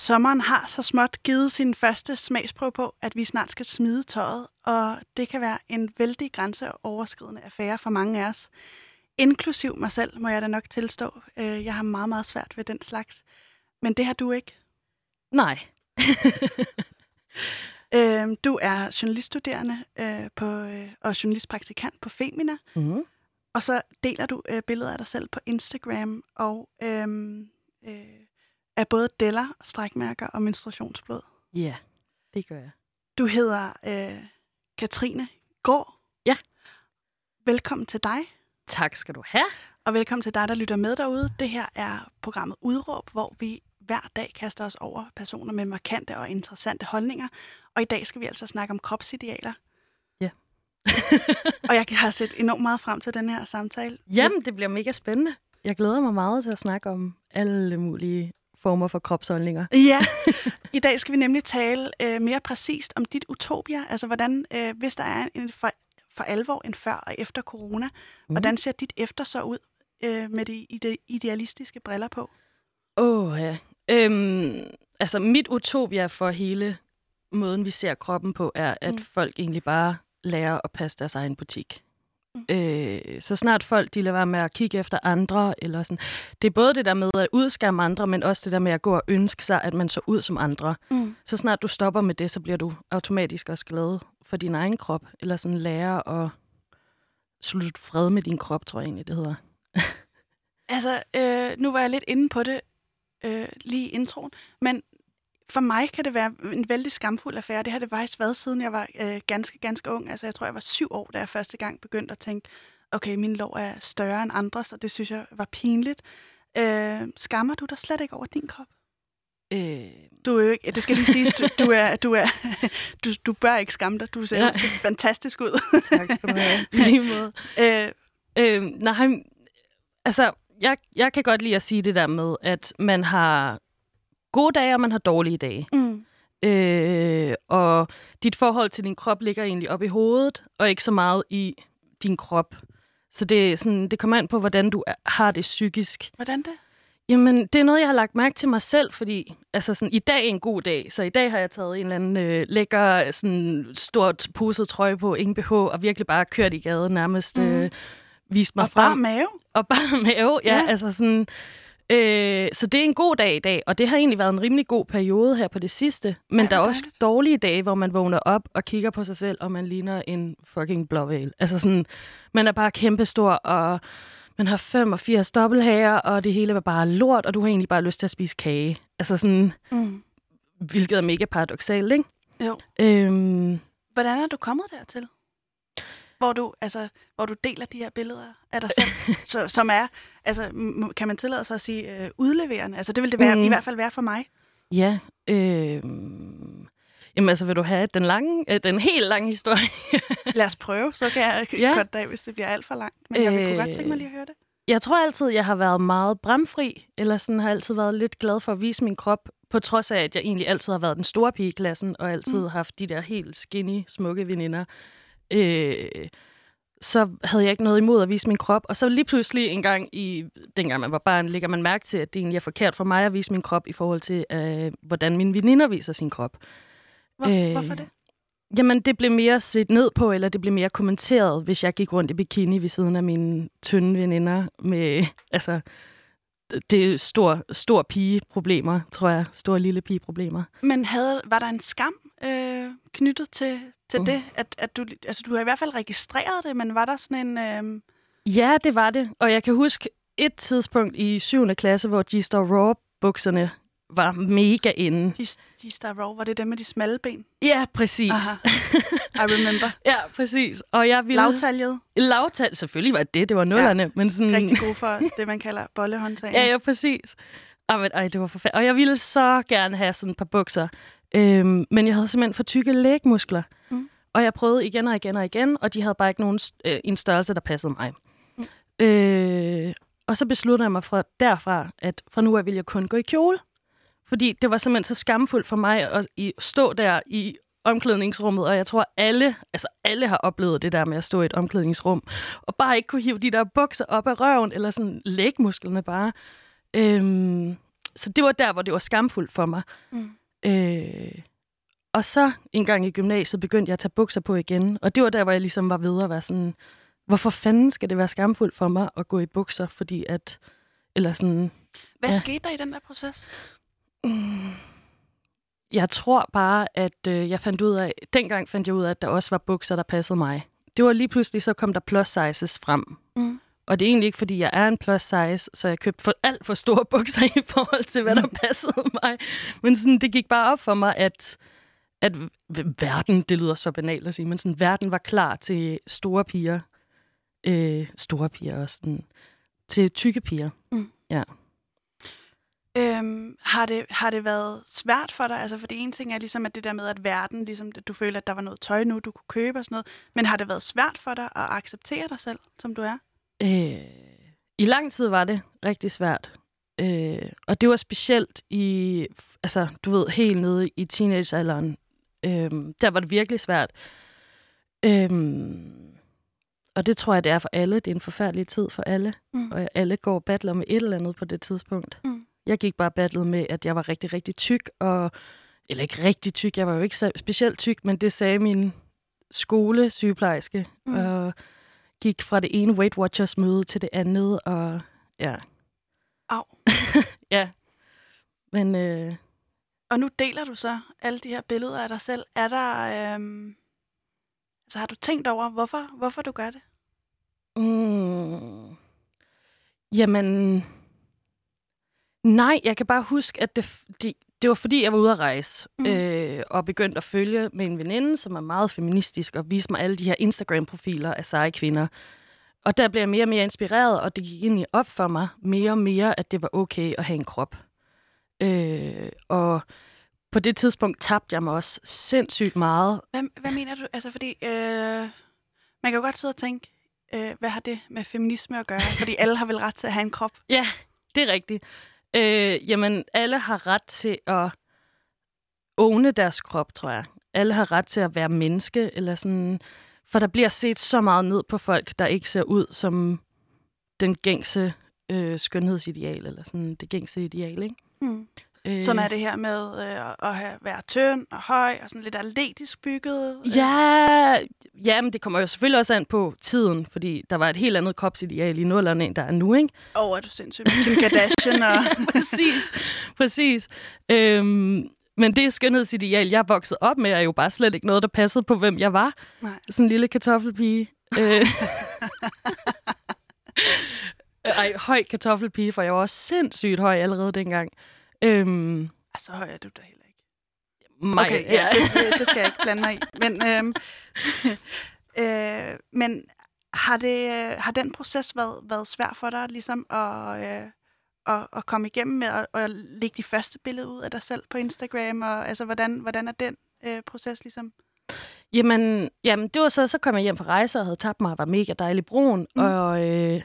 Sommeren har så småt givet sin første smagsprøve på, at vi snart skal smide tøjet, og det kan være en vældig grænseoverskridende affære for mange af os. Inklusiv mig selv, må jeg da nok tilstå. Øh, Jeg har meget, meget svært ved den slags. Men det har du ikke. Nej. Øh, Du er journaliststuderende øh, på, øh, og journalistpraktikant på Femina, Mm. og så deler du øh, billeder af dig selv på Instagram og øh, øh, af både deller, strækmærker og menstruationsblod. Ja, yeah, det gør jeg. Du hedder øh, Katrine Gård. Ja. Velkommen til dig, Tak skal du have. og velkommen til dig, der lytter med derude. Det her er programmet Udråb, hvor vi hver dag kaster os over personer med markante og interessante holdninger. Og i dag skal vi altså snakke om kropsidealer. Ja. og jeg har set enormt meget frem til den her samtale. Jamen, det bliver mega spændende. Jeg glæder mig meget til at snakke om alle mulige former for kropsholdninger. Ja, i dag skal vi nemlig tale øh, mere præcist om dit utopia. Altså, hvordan, øh, hvis der er en for, for alvor en før og efter corona, mm. hvordan ser dit efter så ud øh, med de ide- idealistiske briller på? Åh, oh, ja. Øhm, altså, mit utopia for hele måden, vi ser kroppen på, er, at Mm. mm. folk egentlig bare lærer at passe deres egen butik. Mm. Øh, så snart folk de lader være med at kigge efter andre, eller sådan. Det er både det der med at udskærme andre, men også det der med at gå og ønske sig, at man så ud som andre. Mm. Så snart du stopper med det, så bliver du automatisk også glad for din egen krop, eller sådan lære at slutte fred med din krop, tror jeg egentlig, det hedder. Altså, øh, nu var jeg lidt inde på det øh, lige i introen, men for mig kan det være en vældig skamfuld affære. Det har det faktisk været, siden jeg var øh, ganske, ganske ung. Altså, jeg tror, jeg var syv år, da jeg første gang begyndte at tænke, okay, min lov er større end andres, og det synes jeg var pinligt. Øh, skammer du dig slet ikke over din krop? Øh, Du er jo ikke, det skal lige siges, du, du, er, du, er, du, du bør ikke skamme dig. Du ser Ja. ser fantastisk ud. tak have. I lige måde. øh, Øh, nej, altså, jeg, jeg kan godt lide at sige det der med, at man har gode dage, og man har dårlige dage. mm, Øh, og dit forhold til din krop ligger egentlig op i hovedet, og ikke så meget i din krop. Så det, er sådan, det kommer an på, hvordan du er, har det psykisk. hvordan det? Jamen, det er noget, jeg har lagt mærke til mig selv, fordi altså sådan, i dag er en god dag. Så i dag har jeg taget en eller anden øh, lækker, sådan, stort poset trøje på, ingen BH, og virkelig bare kørt i gaden nærmest. Mhm. Øh, vist mig Og frem. bare mave? Og bare mave. Ja. ja. Altså sådan, øh, så det er en god dag i dag, og det har egentlig været en rimelig god periode her på det sidste. Men Ej, der er også dejligt. dårlige dage, hvor man vågner op og kigger på sig selv, og man ligner en fucking blåval. Altså sådan, man er bare kæmpestor, og man har 85 dobbelthager, og det hele var bare lort, og du har egentlig bare lyst til at spise kage. Altså sådan, Mm. hvilket er mega paradoxalt, ikke? Jo. Øhm, Hvordan er du kommet dertil? Hvor du, altså, hvor du deler de her billeder af dig selv, så, som er, altså, kan man tillade sig at sige, øh, udleverende? Altså, det vil det være, Mhm. i hvert fald være for mig. ja, øhm, jamen altså, vil du have den lange, øh, den helt lange historie? Lad os prøve, så kan jeg Ja. ja. godt af, hvis det bliver alt for langt. Men jeg vil kunne godt tænke mig Øh, lige at høre det. Jeg tror altid, jeg har været meget bramfri, eller sådan har altid været lidt glad for at vise min krop, på trods af, at jeg egentlig altid har været den store pige i klassen, og altid Mm. mm. haft de der helt skinny, smukke veninder. Øh, så havde jeg ikke noget imod at vise min krop. Og så lige pludselig en gang i, dengang man var barn, lægger man mærke til, at det egentlig er forkert for mig at vise min krop i forhold til, øh, hvordan mine veninder viser sin krop. Hvor, øh, hvorfor det? Jamen, det blev mere set ned på, eller det blev mere kommenteret, hvis jeg gik rundt i bikini ved siden af mine tynde veninder med, altså, det er stor, stor pige-problemer, tror jeg. Store lille pige-problemer. Men havde, var der en skam øh, knyttet til, til Mm. det? At, at du, altså, du har i hvert fald registreret det, men var der sådan en... Øh, Ja, det var det. Og jeg kan huske et tidspunkt i 7. klasse, hvor G-Star Raw-bukserne var mega inde. de, de Star Raw, var det dem med de smalle ben? Ja, præcis. Aha. I remember. ja, præcis. Og jeg ville... Lavtaljet. Lavtal, selvfølgelig var det, det var nullerne. Ja, men sådan... Rigtig god for det, man kalder bollehåndtag. Ja, ja, præcis. Ej, men, ej, det var forfærdeligt. Og jeg ville så gerne have sådan et par bukser. Øhm, men jeg havde simpelthen for tykke lægmuskler. Mm. Og jeg prøvede igen og igen og igen, og de havde bare ikke nogen øh, en størrelse, der passede mig. Mm. Øh, og så besluttede jeg mig fra derfra, at fra nu af ville jeg kun gå i kjole. Fordi det var simpelthen så skamfuldt for mig at i, stå der i omklædningsrummet, og jeg tror alle, altså alle har oplevet det der med at stå i et omklædningsrum, og bare ikke kunne hive de der bukser op af røven, eller sådan lægmusklerne bare. Øhm, så det var der, hvor det var skamfuldt for mig. Mm. Øh, og så en gang i gymnasiet begyndte jeg at tage bukser på igen. Og det var der, hvor jeg ligesom var ved at være sådan, hvorfor fanden skal det være skamfuldt for mig at gå i bukser? Fordi at, eller sådan, Hvad Ja. skete der i den der proces? Mm. Jeg tror bare, at øh, jeg fandt ud af, dengang fandt jeg ud af, at der også var bukser, der passede mig. Det var lige pludselig, så kom der plus sizes frem. Mm. Og det er egentlig ikke, fordi jeg er en plus size, så jeg købte for alt for store bukser i forhold til, hvad der passede mig. Men sådan, det gik bare op for mig, at, at verden, det lyder så banalt at sige, men sådan, verden var klar til store piger. Øh, store piger også. Sådan, til tykke piger. Mm. Ja. Øhm, har, det, har det været svært for dig? Altså, for det ene ting er ligesom, at det der med, at verden, ligesom, at du føler, at der var noget tøj nu, du kunne købe og sådan noget. Men har det været svært for dig at acceptere dig selv, som du er? Øh, I lang tid var det rigtig svært. Øh, og det var specielt i, altså du ved, helt nede i teenagealderen. Øh, der var det virkelig svært. Øh, og det tror jeg, det er for alle. Det er en forfærdelig tid for alle. Mm. Og alle går og battler med et eller andet på det tidspunkt. Mm. Jeg gik bare battlet med, at jeg var rigtig, rigtig tyk. Og, eller ikke rigtig tyk, jeg var jo ikke så specielt tyk, men det sagde min skolesygeplejerske. Mm. Og gik fra det ene Weight Watchers møde til det andet, og ja. Au. ja. Men øh, Og nu deler du så alle de her billeder af dig selv. Er der... Øhm, altså, har du tænkt over, hvorfor, hvorfor du gør det? mm, jamen, nej, jeg kan bare huske, at det, det, det var fordi, jeg var ude at rejse, mm. øh, og begyndte at følge med en veninde, som er meget feministisk, og viste mig alle de her Instagram-profiler af seje kvinder. Og der blev jeg mere og mere inspireret, og det gik egentlig op for mig mere og mere, at det var okay at have en krop. Øh, og på det tidspunkt tabte jeg mig også sindssygt meget. Hvad, hvad mener du? Altså, fordi øh, man kan jo godt sidde og tænke, øh, hvad har det med feminisme at gøre? Fordi alle har vel ret til at have en krop. Ja, det er rigtigt. Øh, jamen, alle har ret til at åne deres krop, tror jeg. Alle har ret til at være menneske, eller sådan... For der bliver set så meget ned på folk, der ikke ser ud som den gængse øh, skønhedsideal, eller sådan det gængse ideal, ikke? Mm. Øh, Som er det her med øh, at have, være tynd og høj og sådan lidt atletisk bygget. øh. Ja, ja, men det kommer jo selvfølgelig også an på tiden, fordi der var et helt andet kropsideal i nullerne, end der er nu, ikke? Åh, oh, er du sindssyg Kim Kardashian og... præcis, præcis. Øhm, men det skønhedsideal, jeg voksede op med, er jo bare slet ikke noget, der passede på, hvem jeg var. Nej. Sådan en lille kartoffelpige. øh. Ej, høj kartoffelpige, for jeg var også sindssygt høj allerede dengang. Øhm, så høj er du da heller ikke. mig, Okay, ja, det, det skal jeg ikke blande mig i. Men, øhm, øh, men har, det, øh, har den proces været, været svær for dig, ligesom at, øh, at, at komme igennem med at, at lægge de første billeder ud af dig selv på Instagram? Og, altså, hvordan, hvordan er den øh, proces ligesom? Jamen, jamen, det var så, så kom jeg hjem fra rejse og havde tabt mig og var mega dejlig brun. Mm. Mm. Og øh,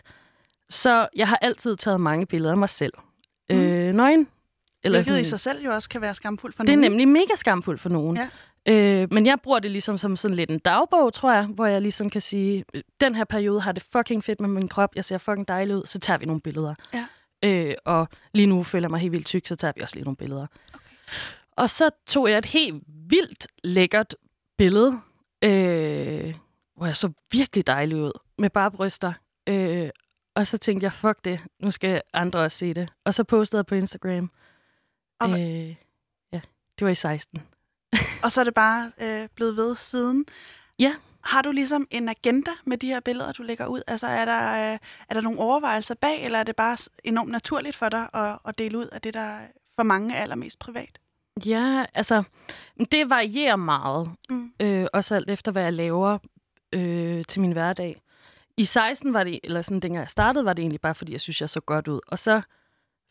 så jeg har altid taget mange billeder af mig selv. Mm. Øh, nøgen. Eller Hvilket i sig selv jo også kan være skamfuldt for Det er nogen. nemlig mega skamfuldt for nogen. Ja. Øh, men jeg bruger det ligesom som sådan lidt en dagbog, tror jeg, hvor jeg ligesom kan sige, den her periode har det fucking fedt med min krop, jeg ser fucking dejlig ud, så tager vi nogle billeder. Ja. Øh, og lige nu føler jeg mig helt vildt tyk, så tager vi også lige nogle billeder. Okay. Og så tog jeg et helt vildt lækkert billede, øh, hvor jeg så virkelig dejlig ud, med bare bryster. Øh, og så tænkte jeg, fuck det, nu skal andre også se det. Og så postede jeg på Instagram. Og Øh, ja, det var i 16. Og så er det bare øh, blevet ved siden. Ja. Har du ligesom en agenda med de her billeder, du lægger ud? Altså er der, øh, er der nogle overvejelser bag, eller er det bare enormt naturligt for dig at, at dele ud af det, der for mange er allermest privat? Ja, altså, det varierer meget. Mm. Øh, også alt efter, hvad jeg laver øh, til min hverdag. I 16 var det, eller sådan, dengang jeg startede, var det egentlig bare, fordi jeg synes, jeg så godt ud. Og så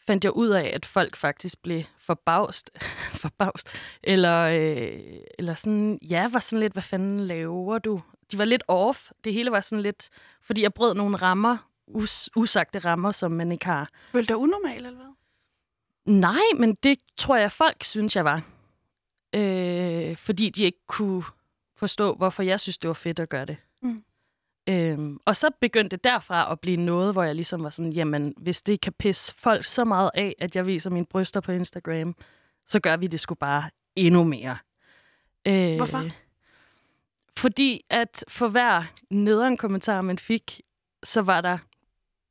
fandt jeg ud af, at folk faktisk blev forbavst, forbavst, eller, øh, eller sådan, ja, var sådan lidt, hvad fanden laver du? De var lidt off. Det hele var sådan lidt, fordi jeg brød nogle rammer, us, usagte rammer, som man ikke har. Følte dig unormal, eller hvad? Nej, men det tror jeg, folk synes, jeg var. Øh, fordi de ikke kunne forstå, hvorfor jeg synes, det var fedt at gøre det. Mm. Øhm, og så begyndte det derfra at blive noget, hvor jeg ligesom var sådan, jamen, hvis det kan pisse folk så meget af, at jeg viser mine bryster på Instagram, så gør vi det sgu bare endnu mere. Øh, Hvorfor? Fordi at for hver nederen kommentar, man fik, så var der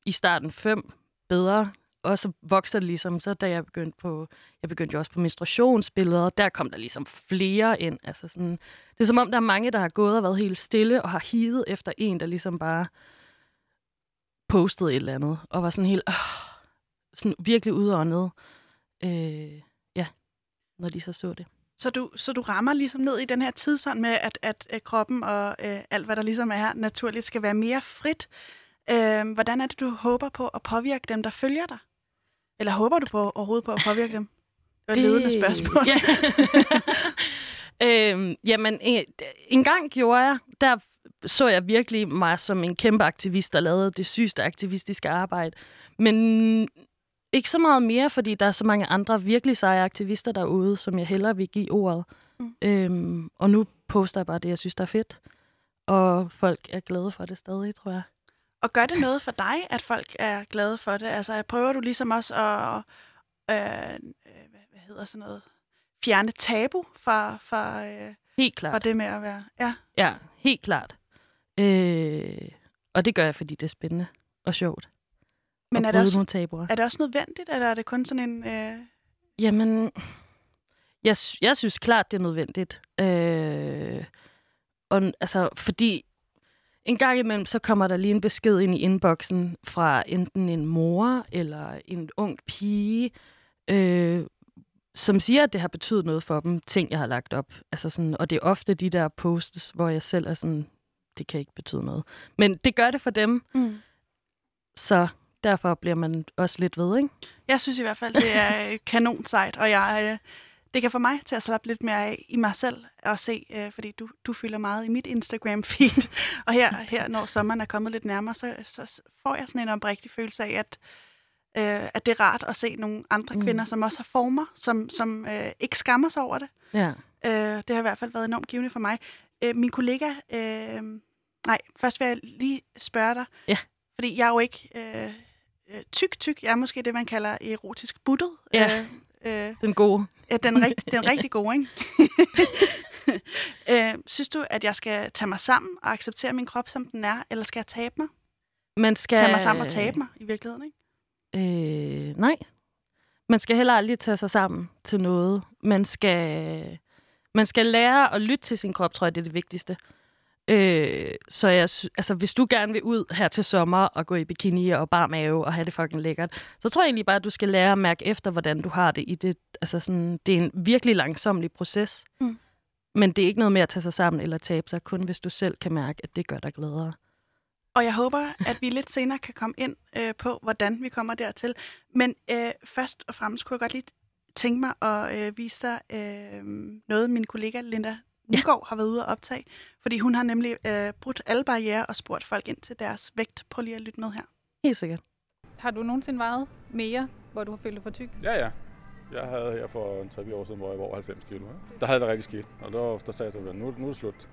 i starten fem bedre, og så vokste det ligesom. Så da jeg begyndte på, jeg begyndte jo også på menstruationsbilleder, der kom der ligesom flere ind. Altså sådan, det er som om, der er mange, der har gået og været helt stille, og har higet efter en, der ligesom bare postede et eller andet, og var sådan helt, øh, sådan virkelig udåndet. Øh, ja, når de så så det. Så du, så du rammer ligesom ned i den her tidsånd med, at, at, at kroppen og øh, alt, hvad der ligesom er naturligt, skal være mere frit. Øh, hvordan er det, du håber på at påvirke dem, der følger dig? Eller håber du på overhovedet på at påvirke dem? Det var et ledende spørgsmål. Ja. øhm, jamen, en, en gang gjorde jeg, der så jeg virkelig mig som en kæmpe aktivist, der lavede det sygeste aktivistiske arbejde. Men ikke så meget mere, fordi der er så mange andre virkelig seje aktivister derude, som jeg hellere vil give ordet. Mm. Øhm, og nu poster jeg bare det, jeg synes, der er fedt. Og folk er glade for det stadig, tror jeg. Og gør det noget for dig, at folk er glade for det? Altså, prøver du ligesom også at, øh, hvad hedder sådan noget, fjerne tabu fra, fra, øh, helt klart. fra det med at være... Ja, ja helt klart. Øh, og det gør jeg, fordi det er spændende og sjovt. Men er det, også, nogle tabuer. er det også nødvendigt, eller er det kun sådan en... Øh... Jamen, jeg, jeg synes klart, det er nødvendigt. Øh, og, altså, fordi en gang imellem, så kommer der lige en besked ind i inboxen fra enten en mor eller en ung pige, øh, som siger, at det har betydet noget for dem, ting, jeg har lagt op. Altså sådan, og det er ofte de der posts, hvor jeg selv er sådan, det kan ikke betyde noget. Men det gør det for dem. Mm. Så derfor bliver man også lidt ved, ikke? Jeg synes i hvert fald, det er kanon sejt, og jeg, øh, det kan få mig til at slappe lidt mere af i mig selv og se, øh, fordi du, du fylder meget i mit Instagram-feed, og her, her, når sommeren er kommet lidt nærmere, så, så får jeg sådan en oprigtig følelse af, at, øh, at det er rart at se nogle andre mm. kvinder, som også har former, som, som øh, ikke skammer sig over det. Ja. Øh, det har i hvert fald været enormt givende for mig. Øh, min kollega, øh, nej, først vil jeg lige spørge dig, ja. fordi jeg er jo ikke... Øh, øh, tyk, tyk. Jeg er måske det, man kalder erotisk buttet. Ja, øh, øh, den gode. Ja, den, rigt, den rigtig gode, ikke? øh, synes du, at jeg skal tage mig sammen og acceptere min krop, som den er, eller skal jeg tabe mig? Man skal... Tage mig sammen og tabe mig, i virkeligheden, ikke? Øh, nej. Man skal heller aldrig tage sig sammen til noget. Man skal, man skal lære at lytte til sin krop, tror jeg, det er det vigtigste. Øh, så jeg, altså, hvis du gerne vil ud her til sommer og gå i bikini og bar mave og have det fucking lækkert, så tror jeg egentlig bare, at du skal lære at mærke efter, hvordan du har det i det. Altså sådan, det er en virkelig langsomlig proces. Mm. Men det er ikke noget med at tage sig sammen eller tabe sig, kun hvis du selv kan mærke, at det gør dig gladere. Og jeg håber, at vi lidt senere kan komme ind øh, på, hvordan vi kommer dertil. Men øh, først og fremmest kunne jeg godt lige tænke mig at øh, vise dig øh, noget, min kollega Linda Nygaard ja. har været ude og optage, fordi hun har nemlig øh, brudt alle barriere og spurgt folk ind til deres vægt. Prøv lige at lytte med her. Helt sikkert. Har du nogensinde vejet mere, hvor du har følt dig for tyk? Ja, ja. Jeg havde her for en 3 år siden, hvor jeg var over 90 kilo. Der havde det rigtig skidt, og der, der sagde jeg til nu, nu er det slut.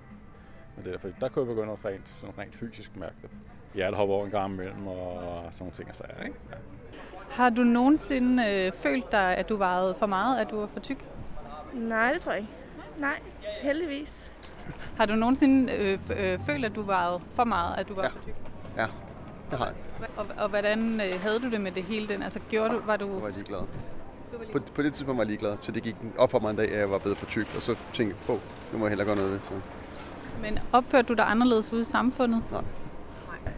Men det er, fordi der kunne jeg begynde at rent, sådan rent fysisk mærke det. Hjertet hopper over en gang imellem, og sådan nogle ting og sager, ikke? Ja. Har du nogensinde øh, følt dig, at du vejede for meget, at du var for tyk? Nej, det tror jeg ikke. Nej, heldigvis. Har du nogensinde øh, øh, følt, at du var for meget, at du var ja. for tyk? Ja, det har jeg. Og, og hvordan øh, havde du det med det hele? Den? Altså, gjorde du, var du... Jeg var ligeglad. På, på det tidspunkt var jeg ligeglad, så det gik op for mig en dag, at jeg var blevet for tyk, og så tænkte jeg, på, nu må jeg hellere gøre noget ved det. Så. Men opførte du dig anderledes ude i samfundet? Nej.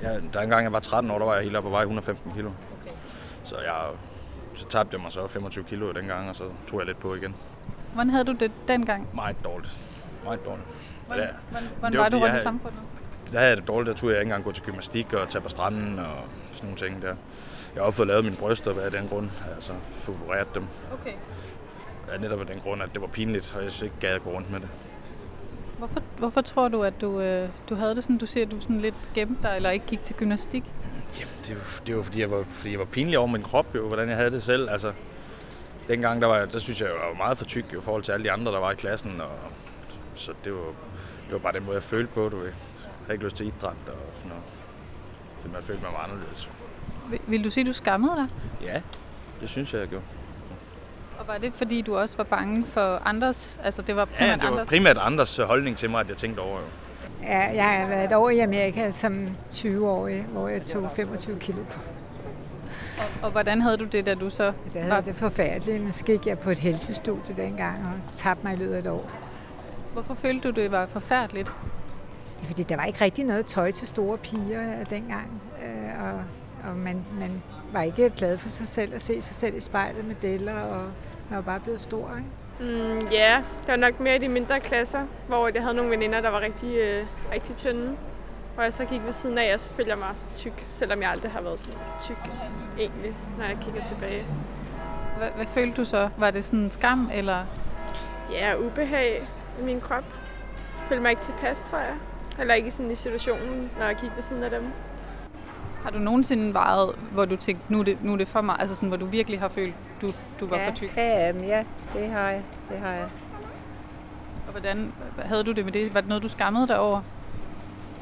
Ja, der en gang jeg var 13 år, der var jeg helt oppe på vej 115 kilo. Okay. Så jeg så tabte jeg mig så 25 kilo dengang, og så tog jeg lidt på igen. Hvordan havde du det dengang? Meget dårligt. Meget dårligt. Hvordan, ja. hvordan, hvordan var, var du rundt i samfundet? Der havde jeg det dårligt. Der turde jeg ikke engang gå til gymnastik og tage på stranden og sådan nogle ting der. Jeg har også fået lavet mine bryster af den grund. Altså opereret dem. Okay. Ja, netop af den grund, at det var pinligt, og jeg ikke gad at gå rundt med det. Hvorfor, hvorfor tror du, at du, øh, du havde det sådan, du siger, at du sådan lidt gemte dig, eller ikke gik til gymnastik? Jamen, det, var, det var fordi, jeg var, fordi jeg var pinlig over min krop, jo, hvordan jeg havde det selv. Altså, dengang, der, var, der synes jeg, jeg var meget for tyk i forhold til alle de andre, der var i klassen. Og, så det var, det var bare den måde, jeg følte på. Du ved. havde ikke lyst til idræt og sådan noget. Fordi man følte, man var anderledes. Vil, vil du sige, du skammede dig? Ja, det synes jeg, jeg gjorde. Og var det, fordi du også var bange for andres? Altså, det var primært Ja, det var andres? primært andres holdning til mig, at jeg tænkte over. Jo. Ja, jeg har været et år i Amerika som 20-årig, hvor jeg tog 25 kilo på. Og hvordan havde du det, da du så Der var... havde det forfærdeligt, men så gik jeg på et helsestudie dengang og tabte mig i løbet af et år. Hvorfor følte du, det var forfærdeligt? Ja, fordi der var ikke rigtig noget tøj til store piger øh, dengang, øh, og, og man, man var ikke glad for sig selv at se sig selv i spejlet med deller, og man var bare blevet stor, ikke? Mm, ja, det var nok mere i de mindre klasser, hvor jeg havde nogle veninder, der var rigtig, øh, rigtig tynde. Hvor jeg så gik ved siden af, og så følte jeg mig tyk, selvom jeg aldrig har været sådan tyk egentlig, når jeg kigger tilbage. Hvad, hvad følte du så? Var det sådan en skam, eller... Ja, ubehag i min krop. Jeg følte mig ikke tilpas, tror jeg. Heller ikke sådan i situationen, når jeg gik ved siden af dem. Har du nogensinde vejet, hvor du tænkte, nu er det, nu er det for mig, altså sådan, hvor du virkelig har følt, du, du var ja, for tyk? Ja, ja, det har jeg. Det har jeg. Og hvordan havde du det med det? Var det noget, du skammede dig over?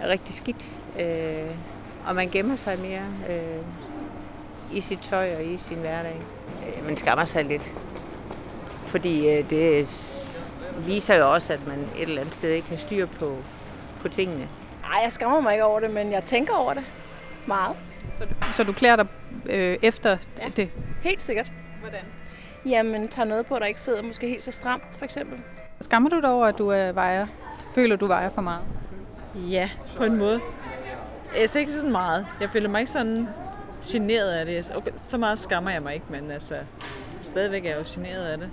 Det er rigtig skidt. Øh, og man gemmer sig mere øh, i sit tøj og i sin hverdag. Øh, man skammer sig lidt. Fordi øh, det viser jo også, at man et eller andet sted ikke har styr på, på tingene. Nej, jeg skammer mig ikke over det, men jeg tænker over det meget. Så, du- så du klæder dig øh, efter Ja. det? Helt sikkert. Hvordan? Jamen, tager noget på, der ikke sidder måske helt så stramt, for eksempel. Skammer du dig over, at du øh, vejer? Føler du vejer for meget? Ja, på en måde. Altså ikke sådan meget. Jeg føler mig ikke sådan generet af det. Okay, så meget skammer jeg mig ikke, men altså, stadigvæk er jeg jo generet af det.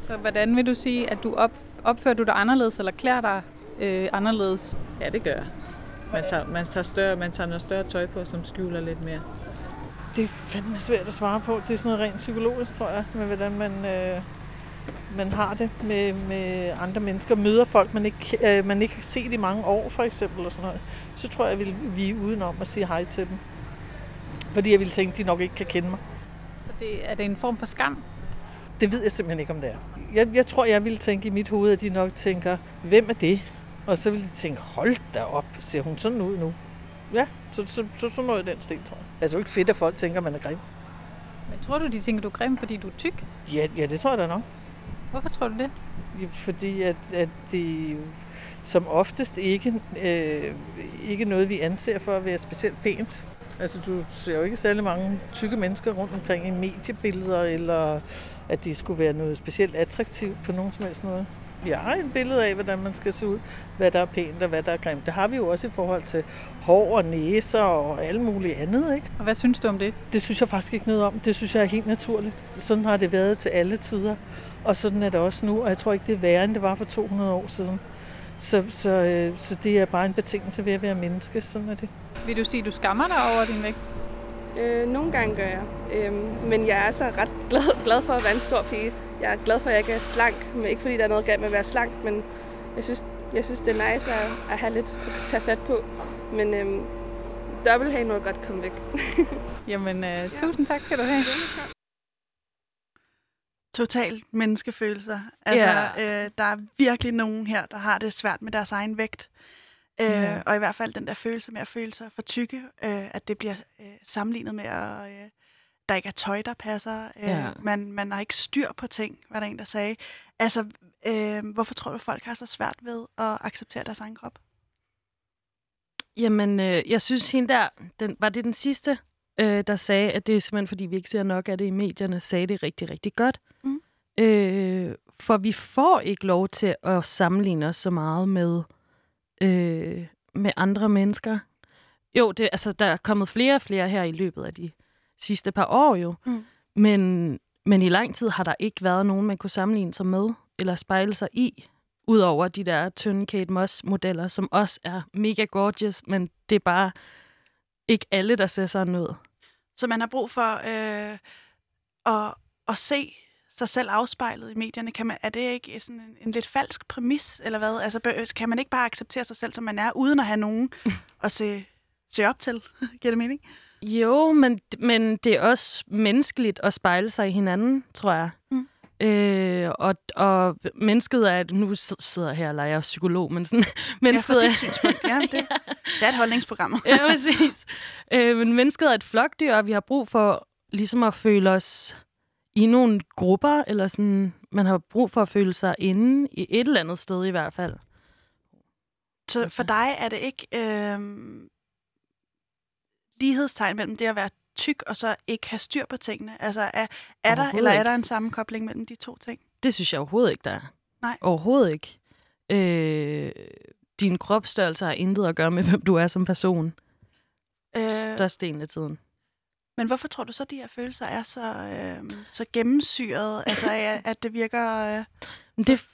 Så hvordan vil du sige, at du op, opfører du dig anderledes, eller klæder dig øh, anderledes? Ja, det gør jeg. Man tager, man, tager større, man tager noget større tøj på, som skjuler lidt mere. Det er fandme svært at svare på. Det er sådan noget rent psykologisk, tror jeg, med hvordan man, øh, man har det med, med andre mennesker. Møder folk, man ikke, øh, man ikke har set i mange år, for eksempel. Og sådan noget. Så tror jeg, jeg vil vige udenom at sige hej til dem. Fordi jeg ville tænke, at de nok ikke kan kende mig. Så det, er det en form for skam? Det ved jeg simpelthen ikke, om det er. Jeg, jeg tror, jeg ville tænke i mit hoved, at de nok tænker, hvem er det? Og så ville de tænke, hold da op, ser hun sådan ud nu? Ja, så, så, så, så noget i den stil, tror jeg. Altså, er ikke fedt, at folk tænker, at man er grim. Men tror du, de tænker, du er grim, fordi du er tyk? Ja, ja det tror jeg da nok. Hvorfor tror du det? Fordi at, at det som oftest ikke, øh, ikke noget, vi anser for at være specielt pænt. Altså, du ser jo ikke særlig mange tykke mennesker rundt omkring i mediebilleder, eller at det skulle være noget specielt attraktivt på nogen som helst måde. Vi har et billede af, hvordan man skal se ud, hvad der er pænt og hvad der er grimt. Det har vi jo også i forhold til hår og næser og alt muligt andet, ikke? Og hvad synes du om det? Det synes jeg faktisk ikke noget om. Det synes jeg er helt naturligt. Sådan har det været til alle tider. Og sådan er det også nu, og jeg tror ikke, det er værre, end det var for 200 år siden. Så, så, øh, så det er bare en betingelse ved at være menneske. Sådan er det. Vil du sige, at du skammer dig over din vægt? Øh, nogle gange gør jeg. Øhm, men jeg er så ret glad, glad for at være en stor pige. Jeg er glad for, at jeg ikke er slank. Men ikke fordi der er noget galt med at være slank, men jeg synes, jeg synes det er nice at, at have lidt at tage fat på. Men øhm, dobbelthage må godt komme væk. Jamen, øh, tusind tak skal du have. Total menneskefølelser. Altså, øh, der er virkelig nogen her, der har det svært med deres egen vægt. Øh, Ja. Og i hvert fald den der følelse med at føle sig for tykke, øh, at det bliver øh, sammenlignet med, at øh, der ikke er tøj, der passer. Øh, Ja. man, man har ikke styr på ting, var der en, der sagde. Altså, øh, hvorfor tror du, folk har så svært ved at acceptere deres egen krop? Jamen, øh, jeg synes hende der, den, var det den sidste, øh, der sagde, at det er simpelthen, fordi vi ikke ser nok af det i medierne, sagde det rigtig, rigtig godt. Mm. Øh, for vi får ikke lov til at sammenligne os så meget med, øh, med andre mennesker. Jo, det, altså, der er kommet flere og flere her i løbet af de sidste par år jo. Mm. Men, men i lang tid har der ikke været nogen, man kunne sammenligne sig med eller spejle sig i. Udover de der tynde Kate Moss-modeller, som også er mega gorgeous, men det er bare ikke alle, der ser sådan ud. Så man har brug for øh, at, at se sig selv afspejlet i medierne. Kan man, er det ikke sådan en, en lidt falsk præmis, eller hvad? Altså, kan man ikke bare acceptere sig selv, som man er, uden at have nogen at se, se op til? Giver det mening? Jo, men, men det er også menneskeligt at spejle sig i hinanden, tror jeg. Mm. Øh, og, og mennesket er, nu sid- sidder jeg her og leger psykolog, men sådan, mennesket ja, er... Ja, det, det er et holdningsprogram. ja, præcis. Øh, men mennesket er et flokdyr, og vi har brug for ligesom at føle os i nogle grupper, eller sådan, man har brug for at føle sig inde i et eller andet sted i hvert fald. Så for dig er det ikke øh, lighedstegn mellem det at være tyk og så ikke have styr på tingene? Altså er, er der eller er der en sammenkobling mellem de to ting? Det synes jeg overhovedet ikke, der er. Nej. Overhovedet ikke. Øh, din kropsstørrelse har intet at gøre med, hvem du er som person. Øh, Størstedelen af tiden. men hvorfor tror du så, at de her følelser er så, øh, så gennemsyret? Altså at, at det virker... Øh, Men det er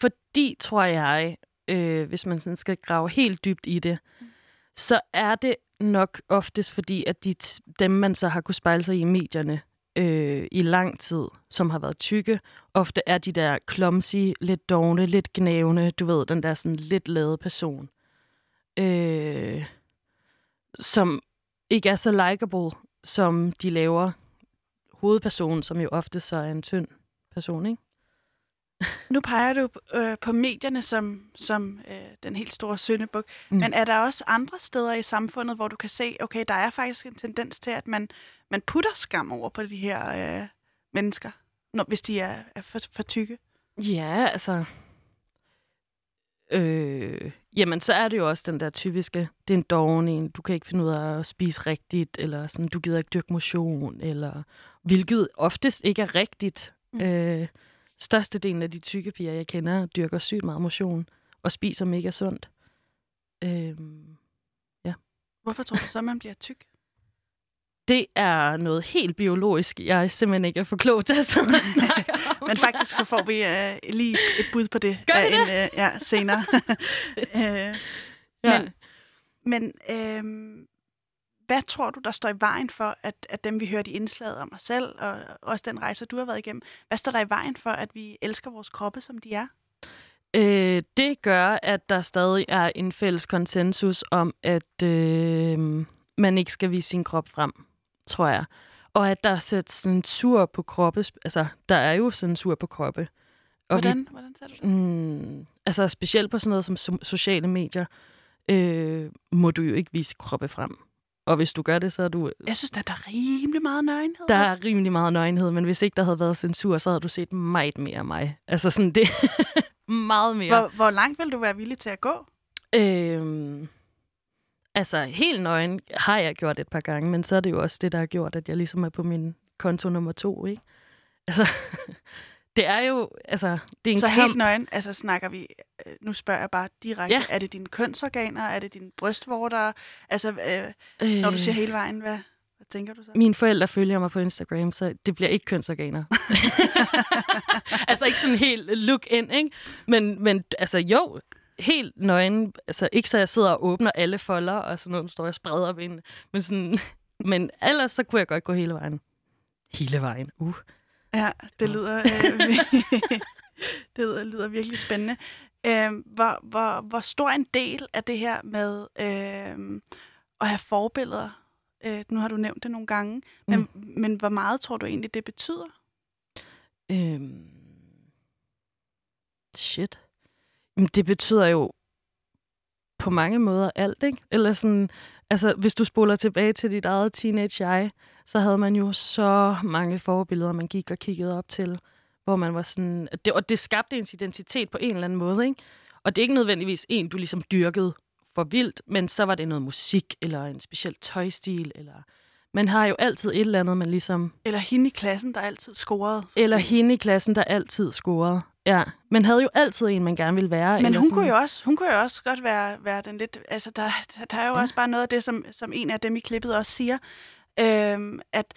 fordi, tror jeg, øh, hvis man sådan skal grave helt dybt i det, så er det nok oftest fordi, at de, dem, man så har kunne spejle sig i i medierne øh, i lang tid, som har været tykke, ofte er de der clumsy, lidt dogne, lidt gnævende, du ved, den der sådan lidt lade person, øh, som ikke er så likable, som de laver hovedpersonen, som jo ofte så er en tynd person, ikke? Nu peger du øh, på medierne som, som øh, den helt store syndebuk. Mm. Men er der også andre steder i samfundet, hvor du kan se, okay, der er faktisk en tendens til, at man, man putter skam over på de her øh, mennesker, når, hvis de er, er for, for tykke? Ja, altså... Øh, jamen, så er det jo også den der typiske, det er en doven en, du kan ikke finde ud af at spise rigtigt, eller sådan, du gider ikke dyrke motion, eller hvilket oftest ikke er rigtigt. Mm. Øh, størstedelen af de tykke piger, jeg kender, dyrker sygt meget motion, og spiser mega sundt. Øh, Hvorfor tror du så, man bliver tyk? det er noget helt biologisk, jeg simpelthen ikke er for klog til at sidde og snakke om. Men faktisk så får vi øh, lige et bud på det, Gør af vi det? en, øh, ja, senere. øh, Ja. Men, men øh, hvad tror du, der står i vejen for, at, at dem, vi hørte i indslaget om os selv, og også den rejse, du har været igennem, hvad står der i vejen for, at vi elsker vores kroppe, som de er? Øh, det gør, at der stadig er en fælles konsensus om, at øh, man ikke skal vise sin krop frem, tror jeg. Og at der sættes censur på kroppe. Altså, der er jo censur på kroppe. Og Hvordan, hvordan ser du det? Mm, altså, specielt på sådan noget som so- sociale medier, øh, må du jo ikke vise kroppe frem. Og hvis du gør det, så er du... Jeg synes, at der er rimelig meget nøgenhed. Der er rimelig meget nøgenhed, men hvis ikke der havde været censur, så havde du set meget mere af mig. Altså sådan det... meget mere. Hvor, hvor langt vil du være villig til at gå? Øhm, altså, helt nøgen har jeg gjort et par gange, men så er det jo også det, der har gjort, at jeg ligesom er på min konto nummer to, ikke? Altså, det er jo, altså, det er en Så kamp. helt nøgen, altså snakker vi, øh, nu spørger jeg bare direkte, Ja. er det dine kønsorganer, er det dine brystvorter? Altså, øh, når du Øh. siger hele vejen, hvad, hvad tænker du så? Mine forældre følger mig på Instagram, så det bliver ikke kønsorganer. altså ikke sådan helt look in, ikke? Men, men altså jo, helt nøgen. Altså ikke så jeg sidder og åbner alle folder, og sådan noget, nu står jeg og spreder ben. Men, sådan, men ellers så kunne jeg godt gå hele vejen. Hele vejen, uh. Ja, det lyder, øh, det lyder, lyder virkelig spændende. Øh, hvor, hvor, hvor stor en del af det her med øh, at have forbilleder, øh, nu har du nævnt det nogle gange, men, mm. men hvor meget tror du egentlig, det betyder? Øhm, shit. Jamen, det betyder jo på mange måder alt, ikke? Eller sådan, altså, hvis du spoler tilbage til dit eget teenage jeg, så havde man jo så mange forbilleder, man gik og kiggede op til, hvor man var sådan, det, og det skabte ens identitet på en eller anden måde, ikke? Og det er ikke nødvendigvis en, du ligesom dyrkede for vildt, men så var det noget musik, eller en speciel tøjstil, eller... Man har jo altid et eller andet, man ligesom... Eller hende i klassen, der altid scorede. Eller hende i klassen, der altid scorede. Ja, man havde jo altid en, man gerne ville være. Men hun sådan. kunne, jo også, hun kunne jo også godt være, være den lidt... Altså, der, der, der er jo ja. også bare noget af det, som, som en af dem i klippet også siger, øhm, at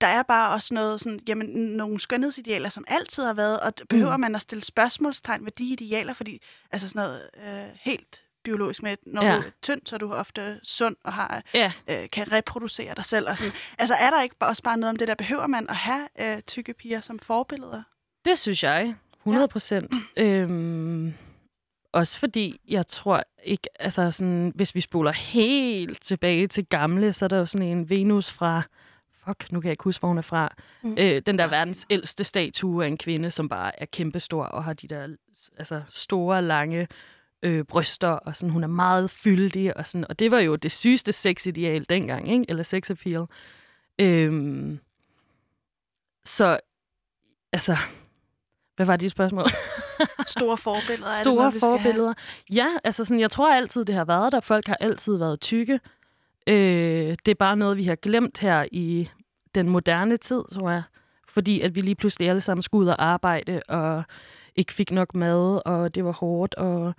der er bare også noget sådan, jamen, nogle skønhedsidealer, som altid har været, og behøver Mm. man at stille spørgsmålstegn ved de idealer, fordi altså sådan noget øh, helt biologisk med, når Ja. du er tynd, så er du ofte sund og har, Ja. øh, kan reproducere dig selv. Og sådan. Altså er der ikke bare- også bare noget om det der, behøver man at have øh, tykke piger som forbilleder? Det synes jeg, 100 procent. Ja. Øhm, også fordi, jeg tror ikke, altså sådan, hvis vi spoler helt tilbage til gamle, så er der jo sådan en Venus fra, fuck, nu kan jeg ikke huske, hvor hun er fra. Mm. Øh, den der verdens ældste statue af en kvinde, som bare er kæmpestor og har de der altså, store, lange øh, bryster, og sådan, hun er meget fyldig, og, sådan, og det var jo det sygeste sexideal dengang, ikke? eller sex appeal. Øhm, så, altså, hvad var dit spørgsmål? Store forbilleder. er det Store noget, forbilleder. Ja, altså sådan, jeg tror altid, det har været der. Folk har altid været tykke. Øh, det er bare noget, vi har glemt her i den moderne tid, tror jeg. Fordi at vi lige pludselig alle sammen skulle ud og arbejde, og ikke fik nok mad, og det var hårdt, og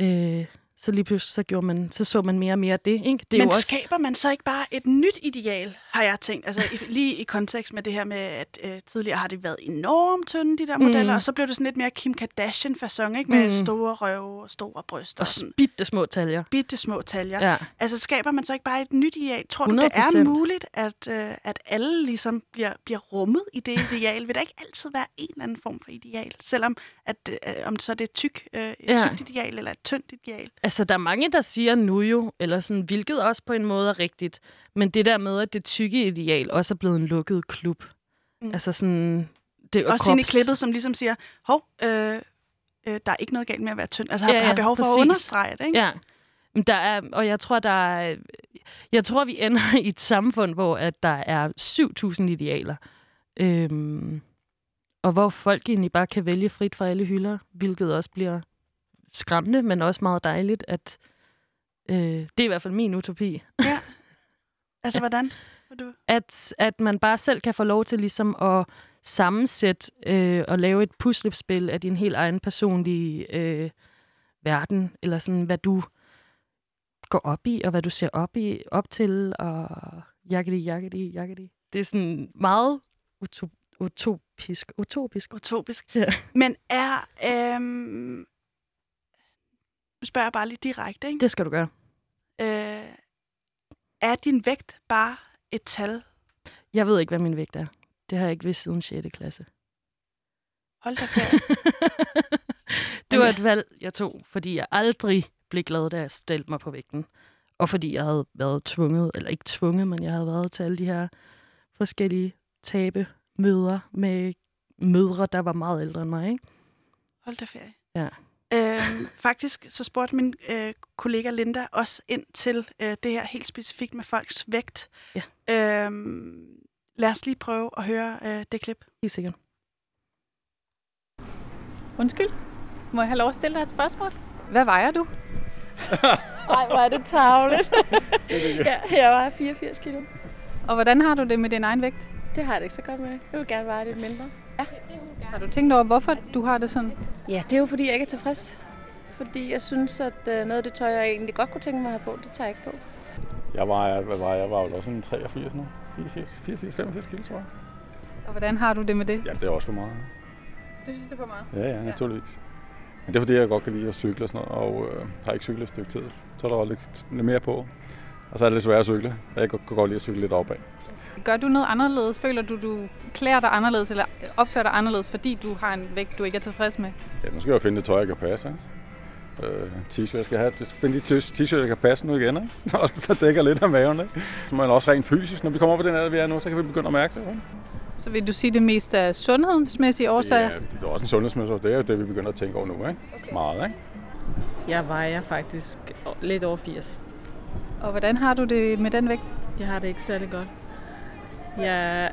øh, så lige pludselig så, gjorde man, så så man mere og mere af det. Ikke? det er Men jo også... skaber man så ikke bare et nyt ideal, har jeg tænkt? Altså i, lige i kontekst med det her med, at øh, tidligere har de været enormt tynde, de der modeller, Mm. og så blev det sådan lidt mere Kim Kardashian-fasong, ikke? Med Mm. store røve og store bryster. Og sådan bitte små taljer. bitte små taljer. Ja. Altså skaber man så ikke bare et nyt ideal? Tror du, det er 100%. muligt, at, øh, at alle ligesom bliver, bliver rummet i det ideal? Vil der ikke altid være en eller anden form for ideal? Selvom at, øh, om så det er tyk, øh, et Ja. tykt ideal eller et tyndt ideal? Altså, der er mange, der siger nu jo, eller sådan, hvilket også på en måde er rigtigt, men det der med, at det tykke ideal også er blevet en lukket klub. Mm. Altså sådan... Det, Også krops... i klippet, som ligesom siger, hov, øh, øh, der er ikke noget galt med at være tynd. Altså har, Ja, ja, har behov for præcis. at understrege det, ikke? Ja. Men Der er, og jeg tror, der er, jeg tror, vi ender i et samfund, hvor at der er 7.000 idealer. Øhm, og hvor folk egentlig bare kan vælge frit fra alle hylder, hvilket også bliver skræmmende, men også meget dejligt, at øh, det er i hvert fald min utopi. Ja. Altså, hvordan? Du... at, at man bare selv kan få lov til ligesom at sammensætte øh, og lave et puslespil af din helt egen personlige øh, verden, eller sådan, hvad du går op i, og hvad du ser op, i, op til, og jakkedi, jakkedi, jakkedi. Det er sådan meget utop- utopisk. Utopisk. Utopisk. Ja. Men er... Øhm... Spørger jeg bare lige direkte, ikke? Det skal du gøre. Øh, er din vægt bare et tal? Jeg ved ikke, hvad min vægt er. Det har jeg ikke vidst siden 6. klasse. Hold da ferie. Det var et valg, jeg tog, fordi jeg aldrig blev glad, da jeg stillede mig på vægten. Og fordi jeg havde været tvunget, eller ikke tvunget, men jeg havde været til alle de her forskellige tabe møder med mødre, der var meget ældre end mig. Ikke? Hold da ferie. Ja. Øhm, faktisk så spurgte min øh, kollega Linda også ind til øh, det her helt specifikt med folks vægt. Ja. Øhm, lad os lige prøve at høre øh, det klip. Helt sikkert. Undskyld. Må jeg have lov at stille dig et spørgsmål? Hvad vejer du? Ej, hvor er det tavligt. ja, jeg var 84 kilo. Og hvordan har du det med din egen vægt? Det har jeg det ikke så godt med. Jeg vil gerne veje lidt mindre. Ja. Har du tænkt over, hvorfor du har det sådan? Ja, det er jo fordi, jeg ikke er tilfreds. Fordi jeg synes, at øh, noget af det tøj, jeg egentlig godt kunne tænke mig at have på, det tager jeg ikke på. Jeg var, hvad var jeg? Var jo også sådan 83 nu. 84, 84, 85 kilo, tror jeg. Og hvordan har du det med det? Ja, det er også for meget. Du synes, det er for meget? Ja, ja, naturligvis. Men det er fordi, jeg godt kan lide at cykle og sådan noget, og øh, har ikke cyklet et stykke tid. Så er der også lidt, lidt mere på. Og så er det lidt svært at cykle, og jeg kan godt lide at cykle lidt opad. Gør du noget anderledes? Føler du, du klæder dig anderledes, eller opfører dig anderledes, fordi du har en vægt, du ikke er tilfreds med? Ja, nu skal jeg jo finde det tøj, jeg kan passe. Ikke? Øh, t-shirt, jeg skal have. Jeg skal finde de t-shirt, jeg kan passe nu igen. Ikke? Også der dækker lidt af maven. Ikke? Så må man også rent fysisk. Når vi kommer op på den alder, vi er nu, så kan vi begynde at mærke det. Ikke? Så vil du sige det mest af sundhedsmæssige årsager? Ja, det er også en sundhedsmæssig. Det er jo det, vi begynder at tænke over nu. Ikke? Okay. Meget, ikke? Jeg vejer faktisk lidt over 80. Og hvordan har du det med den vægt? Jeg har det ikke særlig godt. Jeg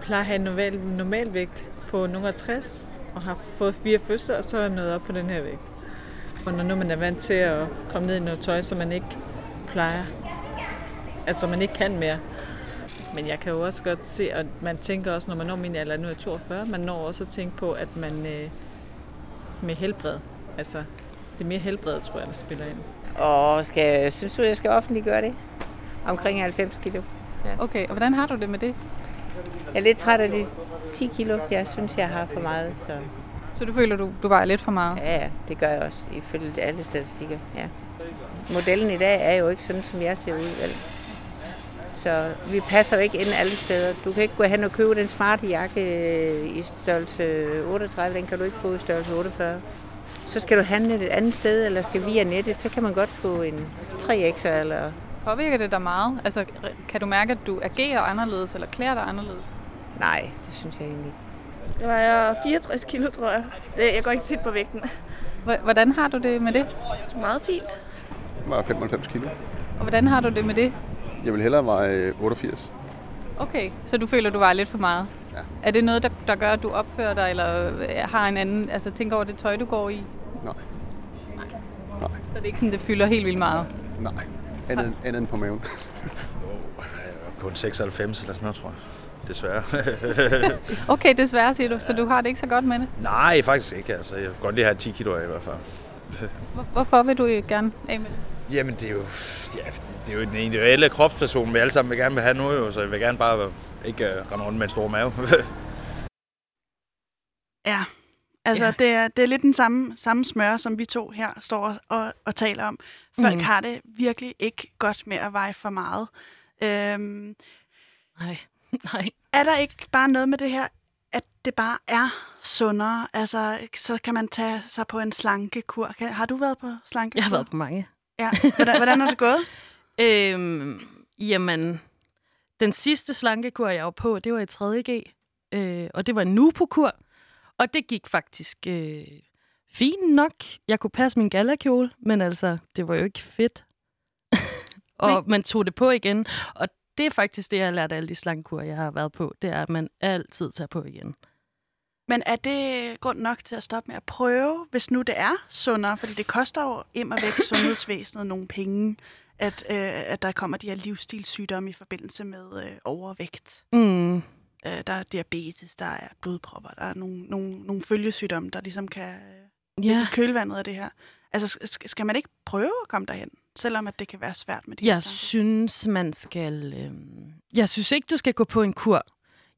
plejer at have en normal, normal vægt på nogle 60, og har fået fire fødsler, og så er jeg nået op på den her vægt. Og når nu man er vant til at komme ned i noget tøj, som man ikke plejer, altså man ikke kan mere. Men jeg kan jo også godt se, at man tænker også, når man når min alder, nu er 42, man når også at tænke på, at man øh, med helbred, altså det er mere helbred, tror jeg, der spiller ind. Og skal, synes du, jeg skal offentliggøre det? Omkring 90 kilo. Ja. Okay, og hvordan har du det med det? Jeg er lidt træt af de 10 kilo. Jeg synes, jeg har for meget. Så, Så du føler, du, du vejer lidt for meget? ja, ja, det gør jeg også, ifølge alle statistikker. Ja. Modellen i dag er jo ikke sådan, som jeg ser ud. Vel? Så vi passer jo ikke ind alle steder. Du kan ikke gå hen og købe den smarte jakke i størrelse 38, den kan du ikke få i størrelse 48. Så skal du handle et andet sted, eller skal via nettet, så kan man godt få en 3X'er eller Påvirker det dig meget? Altså, kan du mærke, at du agerer anderledes, eller klæder dig anderledes? Nej, det synes jeg egentlig ikke. Jeg vejer 64 kilo, tror jeg. Det, jeg går ikke tit på vægten. Hvordan har du det med det? Meget fint. Jeg var 95 kilo. Og hvordan har du det med det? Jeg vil hellere veje 88. Okay, så du føler, du vejer lidt for meget? Ja. Er det noget, der, der gør, at du opfører dig, eller har en anden, altså tænker over det tøj, du går i? Nej. Nej. Så det er ikke sådan, det fylder helt vildt meget? Nej, andet, andet end på maven. På en 96 eller sådan noget, tror jeg. Desværre. okay, desværre siger du, så du har det ikke så godt med det? Nej, faktisk ikke. Altså, jeg vil godt lige have 10 kilo af i hvert fald. Hvor, hvorfor vil du gerne af med det? Jamen, det er jo, ja, det er jo den individuelle kropsperson, vi alle sammen vil gerne vil have nu, jo, så jeg vil gerne bare ikke uh, rende rundt med en stor mave. ja, altså ja. Det, er, det er lidt den samme, samme smør, som vi to her står og, og, taler om. Folk mm. har det virkelig ikke godt med at veje for meget. Øhm, Nej. Nej. Er der ikke bare noget med det her, at det bare er sundere? Altså, så kan man tage sig på en slankekur. Har du været på slankekur? Jeg har været på mange. Ja. Hvordan, hvordan har det gået? øhm, jamen, den sidste slankekur, jeg var på, det var i 3.G. Øh, og det var en Nupo-kur. Og det gik faktisk øh, fint nok. Jeg kunne passe min galakjole, men altså, det var jo ikke fedt. og man tog det på igen. Og det er faktisk det, jeg har lært af alle de slankekurer, jeg har været på. Det er, at man altid tager på igen. Men er det grund nok til at stoppe med at prøve, hvis nu det er sundere? Fordi det koster jo im og væk sundhedsvæsenet nogle penge, at, øh, at der kommer de her livsstilssygdomme i forbindelse med øh, overvægt. Mm. Øh, der er diabetes, der er blodpropper, der er nogle, nogle, nogle følgesygdomme, der ligesom kan øh, ja. kølvandet af det her. Altså, skal man ikke prøve at komme derhen? selvom at det kan være svært med de Jeg synes, man skal... Øh... Jeg synes ikke, du skal gå på en kur.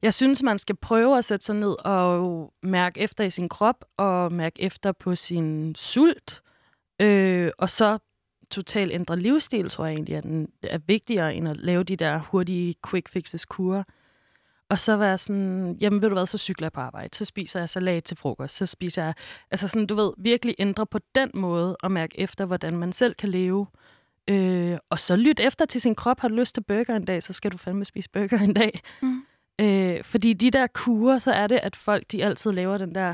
Jeg synes, man skal prøve at sætte sig ned og mærke efter i sin krop, og mærke efter på sin sult, øh, og så totalt ændre livsstil, tror jeg egentlig, at den er vigtigere, end at lave de der hurtige quick fixes kurer. Og så være sådan, jamen ved du hvad, så cykler jeg på arbejde, så spiser jeg salat til frokost, så spiser jeg, altså sådan, du ved, virkelig ændre på den måde, og mærke efter, hvordan man selv kan leve. Øh, og så lyt efter til sin krop. Har du lyst til burger en dag, så skal du fandme spise burger en dag. Mm. Øh, fordi de der kurer, så er det, at folk de altid laver den der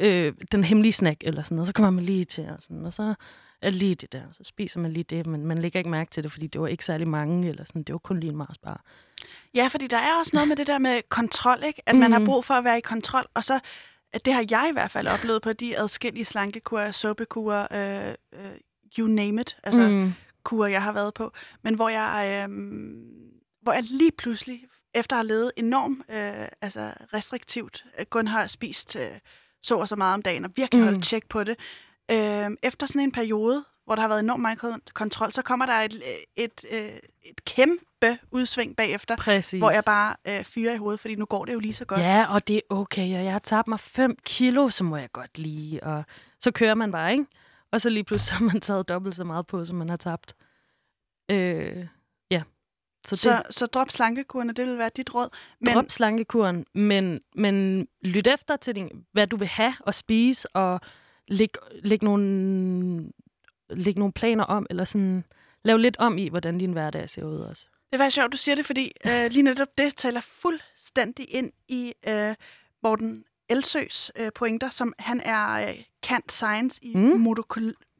øh, den hemmelige snack eller sådan noget. Så kommer man lige til, og, sådan, og så er lige det der. Så spiser man lige det, men man lægger ikke mærke til det, fordi det var ikke særlig mange, eller sådan. Det var kun lige en Mars bar. Ja, fordi der er også noget med det der med kontrol, ikke? At mm. man har brug for at være i kontrol, og så det har jeg i hvert fald oplevet på de adskillige slankekurer, suppekurer, øh, øh, you name it, altså mm. kurer, jeg har været på. Men hvor jeg, øh, hvor jeg lige pludselig, efter at have levet enormt øh, altså restriktivt, øh, kun har spist øh, så og så meget om dagen, og virkelig holdt mm. tjek på det, øh, efter sådan en periode, hvor der har været enormt meget kontrol, så kommer der et, et, et, et kæmpe udsving bagefter, Præcis. hvor jeg bare øh, fyrer i hovedet, fordi nu går det jo lige så godt. Ja, og det er okay, og jeg har tabt mig 5 kilo, så må jeg godt lige, og så kører man bare, ikke? Og så lige pludselig har man taget dobbelt så meget på, som man har tabt. Øh, ja. Så, så, det, så drop slankekuren, det vil være dit råd. Men... Drop slankekuren, men, men lyt efter til, din, hvad du vil have at spise, og læg, læg, nogle, læg nogle planer om, eller sådan, lav lidt om i, hvordan din hverdag ser ud også. Det var sjovt, du siger det, fordi øh, lige netop det taler fuldstændig ind i øh, Morten Elsøs øh, pointer, som han er øh, kant science i mm.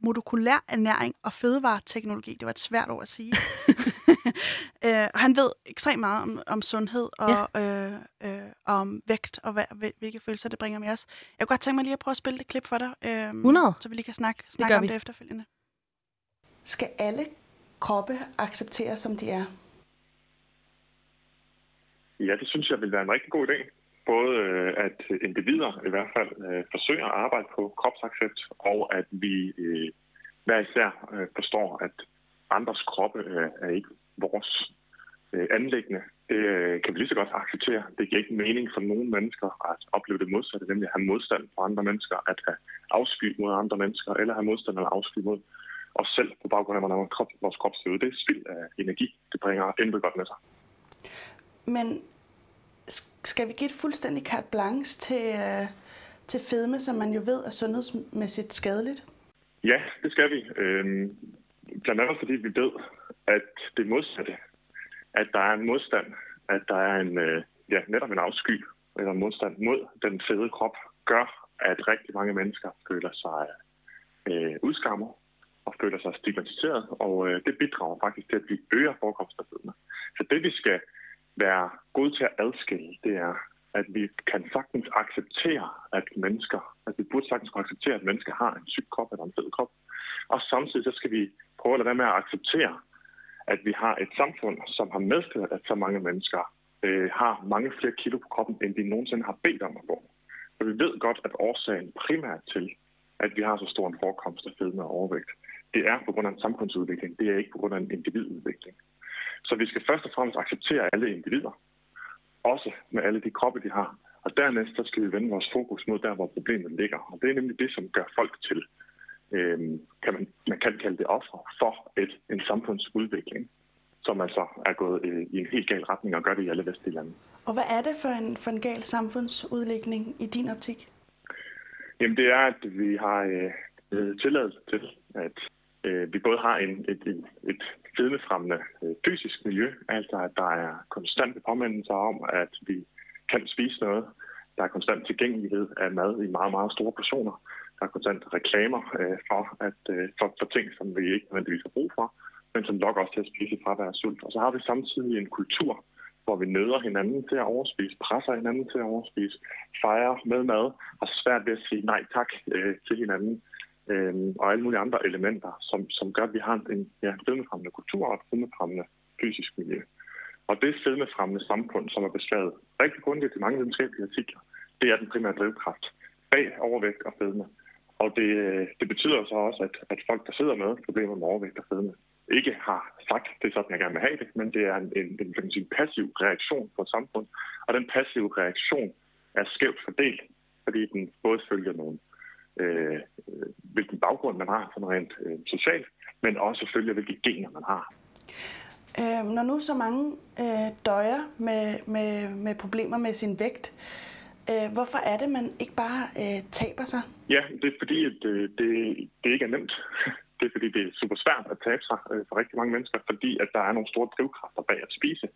Molekul molekulær ernæring og fødevareteknologi. Det var et svært ord at sige. øh, og han ved ekstremt meget om, om sundhed og ja. øh, øh, om vægt og hvad, hvilke følelser det bringer med os. Jeg kunne godt tænke mig lige at prøve at spille det klip for dig, øh, 100. så vi lige kan snakke, snakke om vi. det efterfølgende. Skal alle kroppe accepteres, som de er? Ja, det synes jeg vil være en rigtig god idé både øh, at individer i hvert fald øh, forsøger at arbejde på kropsaccept, og at vi øh, hver især øh, forstår, at andres kroppe øh, er ikke vores øh, anlæggende. Det kan vi lige så godt acceptere. Det giver ikke mening for nogle mennesker at opleve det modsatte, nemlig at have modstand for andre mennesker, at have afsky mod andre mennesker, eller have modstand eller afsky mod os selv på baggrund af, hvordan vores krop ser ud. Det er spild af energi. Det bringer intet godt med sig. Men skal vi give et fuldstændig carte blanche til, øh, til fedme, som man jo ved er sundhedsmæssigt skadeligt? Ja, det skal vi. Øhm, blandt andet fordi vi ved, at det modsatte, at der er en modstand, at der er en, øh, ja, netop en afsky eller en modstand mod den fede krop, gør, at rigtig mange mennesker føler sig øh, udskammet og føler sig stigmatiseret, og øh, det bidrager faktisk til, at vi øger forekomsten af fedme. Så det, vi skal være gode til at adskille, det er, at vi kan sagtens acceptere, at mennesker, at vi burde sagtens kunne acceptere, at mennesker har en syg krop eller en fed krop. Og samtidig så skal vi prøve at lade være med at acceptere, at vi har et samfund, som har medført, at så mange mennesker øh, har mange flere kilo på kroppen, end de nogensinde har bedt om at få. For vi ved godt, at årsagen primært til, at vi har så stor en forekomst af fedme og overvægt, det er på grund af en samfundsudvikling. Det er ikke på grund af en individudvikling. Så vi skal først og fremmest acceptere alle individer, også med alle de kroppe, de har. Og dernæst så skal vi vende vores fokus mod der, hvor problemet ligger. Og det er nemlig det, som gør folk til, øh, kan man, man kan kalde det offer for et, en samfundsudvikling, som altså er gået øh, i en helt gal retning og gør det i alle vestlige lande. Og hvad er det for en, for en gal samfundsudvikling i din optik? Jamen det er, at vi har øh, tilladelse til, at øh, vi både har en, et, et, et fedmefremmende øh, fysisk miljø, altså at der er konstante påmindelser om, at vi kan spise noget. Der er konstant tilgængelighed af mad i meget, meget store portioner. Der er konstant reklamer øh, for, at, øh, for, for ting, som vi ikke nødvendigvis har brug for, men som lokker os til at spise fra være sult. Og så har vi samtidig en kultur, hvor vi nøder hinanden til at overspise, presser hinanden til at overspise, fejrer med mad, har svært ved at sige nej tak øh, til hinanden, øh, og alle mulige andre elementer, som, som gør, at vi har en ja, fedmefremmende kultur og et fedmefremmende fysisk miljø. Og det fedmefremmende samfund, som er beskrevet rigtig grundigt i mange videnskabelige artikler, det er den primære drivkraft bag overvægt og fedme. Og det, det betyder så også, at, at folk, der sidder med problemer med overvægt og fedme, ikke har sagt, det er sådan, jeg gerne vil have det, men det er en, en, en, en, en passiv reaktion på et samfund. Og den passive reaktion er skævt fordelt, fordi den både følger nogle, øh, hvilken baggrund man har, sådan rent øh, socialt, men også følger, hvilke gener man har. Øh, når nu så mange øh, døjer med, med, med problemer med sin vægt, øh, hvorfor er det, man ikke bare øh, taber sig? Ja, det er fordi, at øh, det, det ikke er nemt. Det er fordi, det er super svært at tabe sig øh, for rigtig mange mennesker, fordi at der er nogle store drivkræfter bag at spise.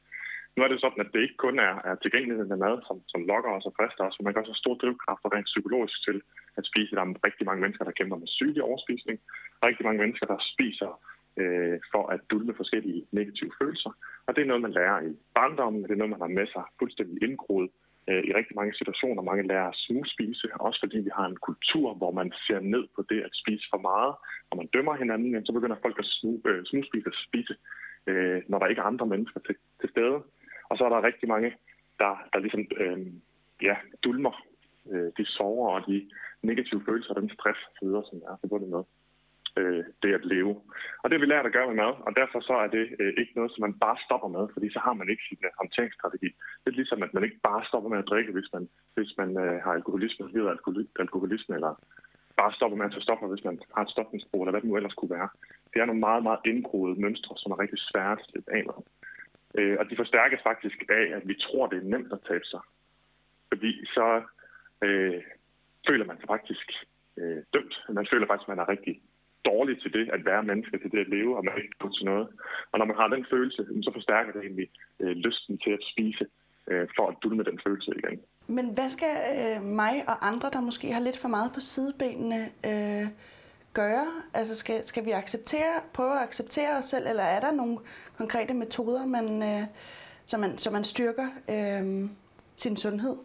Nu er det sådan, at det ikke kun er, er tilgængeligheden af mad, som, som lokker os og frister os, men man kan også have store drivkræfter rent psykologisk til at spise. Der er rigtig mange mennesker, der kæmper med sygelig overspisning. Rigtig mange mennesker, der spiser øh, for at dulme forskellige negative følelser. Og det er noget, man lærer i barndommen, det er noget, man har med sig fuldstændig indgroet øh, i rigtig mange situationer. Mange lærer at smugspise, også fordi vi har en kultur, hvor man ser ned på det at spise for meget. Når man dømmer hinanden, så begynder folk at smugspise øh, og spise, øh, når der ikke er andre mennesker til, til stede. Og så er der rigtig mange, der, der ligesom øh, ja, dulmer øh, de sover og de negative følelser, den stress osv., som er forbundet med øh, det at leve. Og det har vi lært at gøre med mad, og derfor så er det øh, ikke noget, som man bare stopper med, fordi så har man ikke sin uh, håndteringsstrategi. Det er ligesom, at man ikke bare stopper med at drikke, hvis man, hvis man øh, har alkoholisme, lider alkohol, alkoholisme, eller bare stopper med at tage stoffer, hvis man har et stofmisbrug, eller hvad det nu ellers kunne være. Det er nogle meget, meget indgroede mønstre, som er rigtig svært at slippe af med. Øh, og de forstærkes faktisk af, at vi tror, det er nemt at tabe sig. Fordi så øh, føler man sig faktisk øh, dømt. Man føler faktisk, at man er rigtig dårlig til det at være menneske, til det at leve, og man ikke går til noget. Og når man har den følelse, så forstærker det egentlig øh, lysten til at spise, øh, for at dulme den følelse igen. Men hvad skal øh, mig og andre, der måske har lidt for meget på sidebenene, øh, gøre? Altså skal, skal vi acceptere, prøve at acceptere os selv, eller er der nogle konkrete metoder, man, øh, så, man, så man styrker øh, sin sundhed?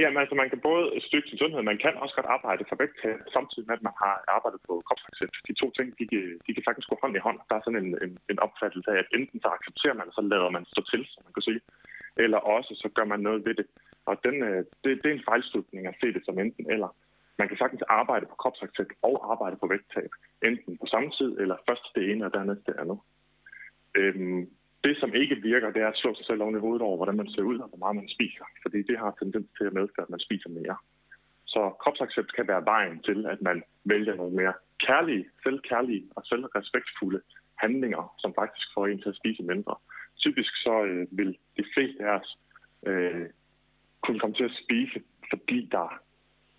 Jamen altså, man kan både styrke sin sundhed, man kan også godt arbejde for vægttab, samtidig med, at man har arbejdet på kropsaccept. De to ting, de, de kan faktisk gå hånd i hånd. Der er sådan en, en, en opfattelse af, at enten så accepterer man, så lader man stå til, som man kan sige, eller også så gør man noget ved det. Og den, øh, det, det er en fejlslutning at se det som enten eller. Man kan sagtens arbejde på kropsaccept og arbejde på vægttab, enten på samme tid, eller først det ene og dernæst det andet. Øhm, det, som ikke virker, det er at slå sig selv oven i hovedet over, hvordan man ser ud og hvor meget man spiser. Fordi det har tendens til at medføre, at man spiser mere. Så kropsaccept kan være vejen til, at man vælger nogle mere kærlige, selvkærlige og selvrespektfulde handlinger, som faktisk får en til at spise mindre. Typisk så øh, vil de fleste af os øh, kunne komme til at spise, fordi der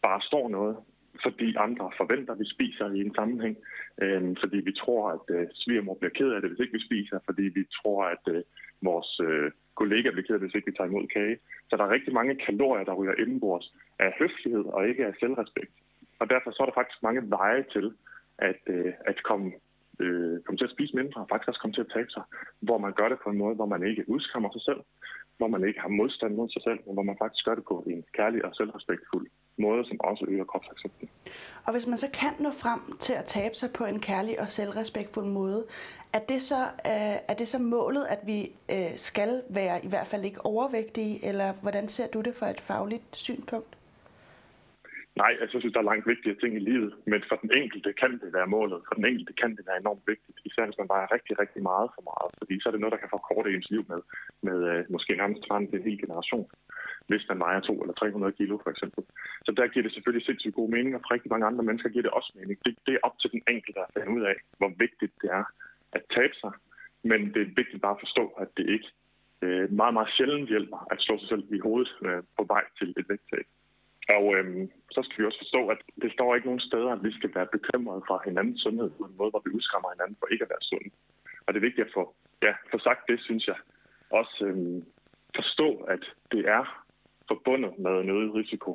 bare står noget. fordi andre forventer, at vi spiser i en sammenhæng, øh, fordi vi tror, at øh, svigermor bliver ked af det, hvis ikke vi spiser, fordi vi tror, at øh, vores øh, kollega bliver ked af det, hvis ikke vi tager imod kage. Så der er rigtig mange kalorier, der ryger indenbords af høflighed og ikke af selvrespekt. Og derfor så er der faktisk mange veje til at, øh, at komme, øh, komme til at spise mindre, og faktisk også komme til at tabe sig, hvor man gør det på en måde, hvor man ikke udskammer sig selv, hvor man ikke har modstand mod sig selv, men hvor man faktisk gør det på en kærlig og selvrespektfuld måde, som også øger kropsaccepten. Og hvis man så kan nå frem til at tabe sig på en kærlig og selvrespektfuld måde, er det så, øh, er det så målet, at vi øh, skal være i hvert fald ikke overvægtige, eller hvordan ser du det fra et fagligt synspunkt? Nej, altså, jeg synes, der er langt vigtige ting i livet, men for den enkelte kan det være målet. For den enkelte kan det være enormt vigtigt, især hvis man vejer rigtig, rigtig meget for meget, fordi så er det noget, der kan forkorte ens liv med, med øh, måske nærmest til en hel generation, hvis man vejer 2 eller 300 kilo for eksempel. Så der giver det selvfølgelig sindssygt god mening, og for rigtig mange andre mennesker giver det også mening. Det, det er op til den enkelte at finde ud af, hvor vigtigt det er at tabe sig, men det er vigtigt bare at forstå, at det ikke øh, meget, meget sjældent hjælper at slå sig selv i hovedet øh, på vej til et vægttab. Og øhm, så skal vi også forstå, at det står ikke nogen steder, at vi skal være bekymrede for hinandens sundhed på en måde, hvor vi udskammer hinanden for ikke at være sunde. Og det er vigtigt at få, ja, få sagt det, synes jeg. Også øhm, forstå, at det er forbundet med en øget risiko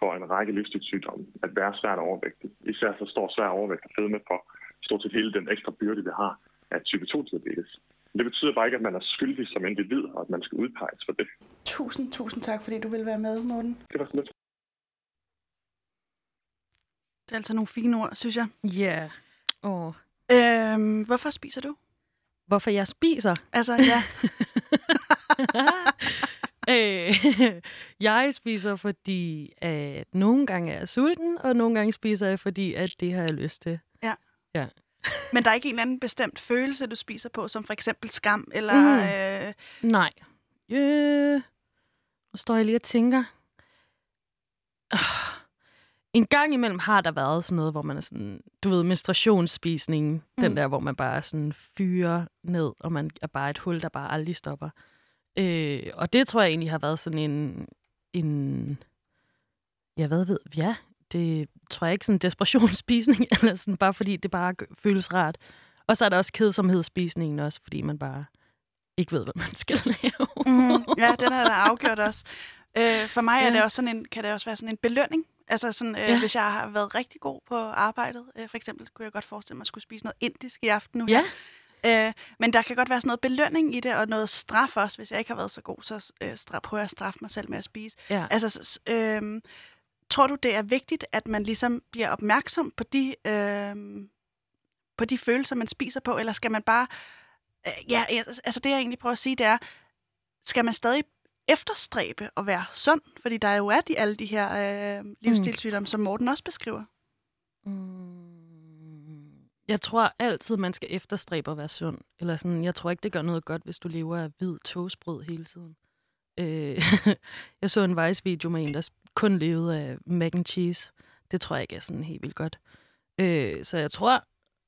for en række livsstilssygdomme at være svært overvægtig. Især så står svær overvægt og fedme for stort set hele den ekstra byrde, vi har af type 2-diabetes. Men det betyder bare ikke, at man er skyldig som individ, og at man skal udpeges for det. Tusind, tusind tak, fordi du vil være med, Morten. Det var så lidt. Det er altså nogle fine ord, synes jeg. Ja. Yeah. Oh. Øhm, hvorfor spiser du? Hvorfor jeg spiser? Altså, ja. øh, jeg spiser, fordi at nogle gange er jeg sulten, og nogle gange spiser jeg, fordi at det har jeg lyst til. Ja. Ja. Men der er ikke en anden bestemt følelse, du spiser på, som for eksempel skam, eller... Mm. Øh... Nej. Øh, nu står jeg lige og tænker. Øh. En gang imellem har der været sådan noget, hvor man er sådan, du ved, menstruationsspisningen, mm. den der, hvor man bare sådan fyrer ned, og man er bare et hul, der bare aldrig stopper. Øh, og det tror jeg egentlig har været sådan en, en ja, hvad ved, ja, det tror jeg ikke sådan en desperationsspisning, eller sådan, bare fordi det bare føles rart. Og så er der også kedsomhedsspisningen også, fordi man bare ikke ved, hvad man skal lave. mm, ja, den er der afgjort også. Øh, for mig ja. er det også sådan en, kan det også være sådan en belønning. Altså sådan, øh, ja. hvis jeg har været rigtig god på arbejdet, øh, for eksempel, kunne jeg godt forestille mig, at skulle spise noget indisk i aften nu. Ja. Øh, men der kan godt være sådan noget belønning i det, og noget straf også. Hvis jeg ikke har været så god, så øh, straf, prøver jeg at straffe mig selv med at spise. Ja. Altså, øh, tror du, det er vigtigt, at man ligesom bliver opmærksom på de, øh, på de følelser, man spiser på, eller skal man bare... Øh, ja, altså det jeg egentlig prøver at sige, det er, skal man stadig efterstræbe at være sund? Fordi der jo er de, alle de her øh, livsstilssygdomme, mm. som Morten også beskriver. Mm. Jeg tror altid, man skal efterstræbe at være sund. Eller sådan, jeg tror ikke, det gør noget godt, hvis du lever af hvid toastbrød hele tiden. Øh, jeg så en Vice-video med en, der kun levede af mac and cheese. Det tror jeg ikke er sådan helt vildt godt. Øh, så jeg tror,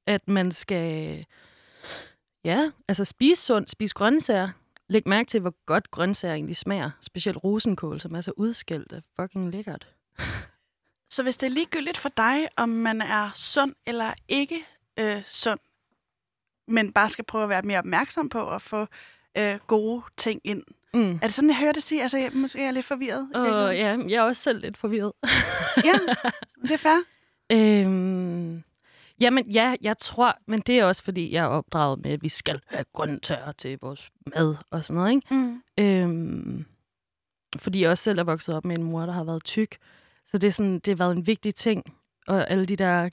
at man skal ja, altså spise sundt, spise grøntsager. Læg mærke til, hvor godt grøntsager egentlig smager. Specielt rosenkål, som er så udskældt er fucking lækkert. Så hvis det er ligegyldigt for dig, om man er sund eller ikke øh, sund, men bare skal prøve at være mere opmærksom på at få øh, gode ting ind. Mm. Er det sådan, jeg hører det sige? Altså, jeg, måske er jeg lidt forvirret. Uh, ja, jeg er også selv lidt forvirret. ja, det er fair. Øhm, jamen, ja, jeg tror, men det er også, fordi jeg er opdraget med, at vi skal have grøntsager til vores mad og sådan noget, ikke? Mm. Øhm, fordi jeg også selv er vokset op med en mor, der har været tyk. Så det, er sådan, det har været en vigtig ting. Og alle de der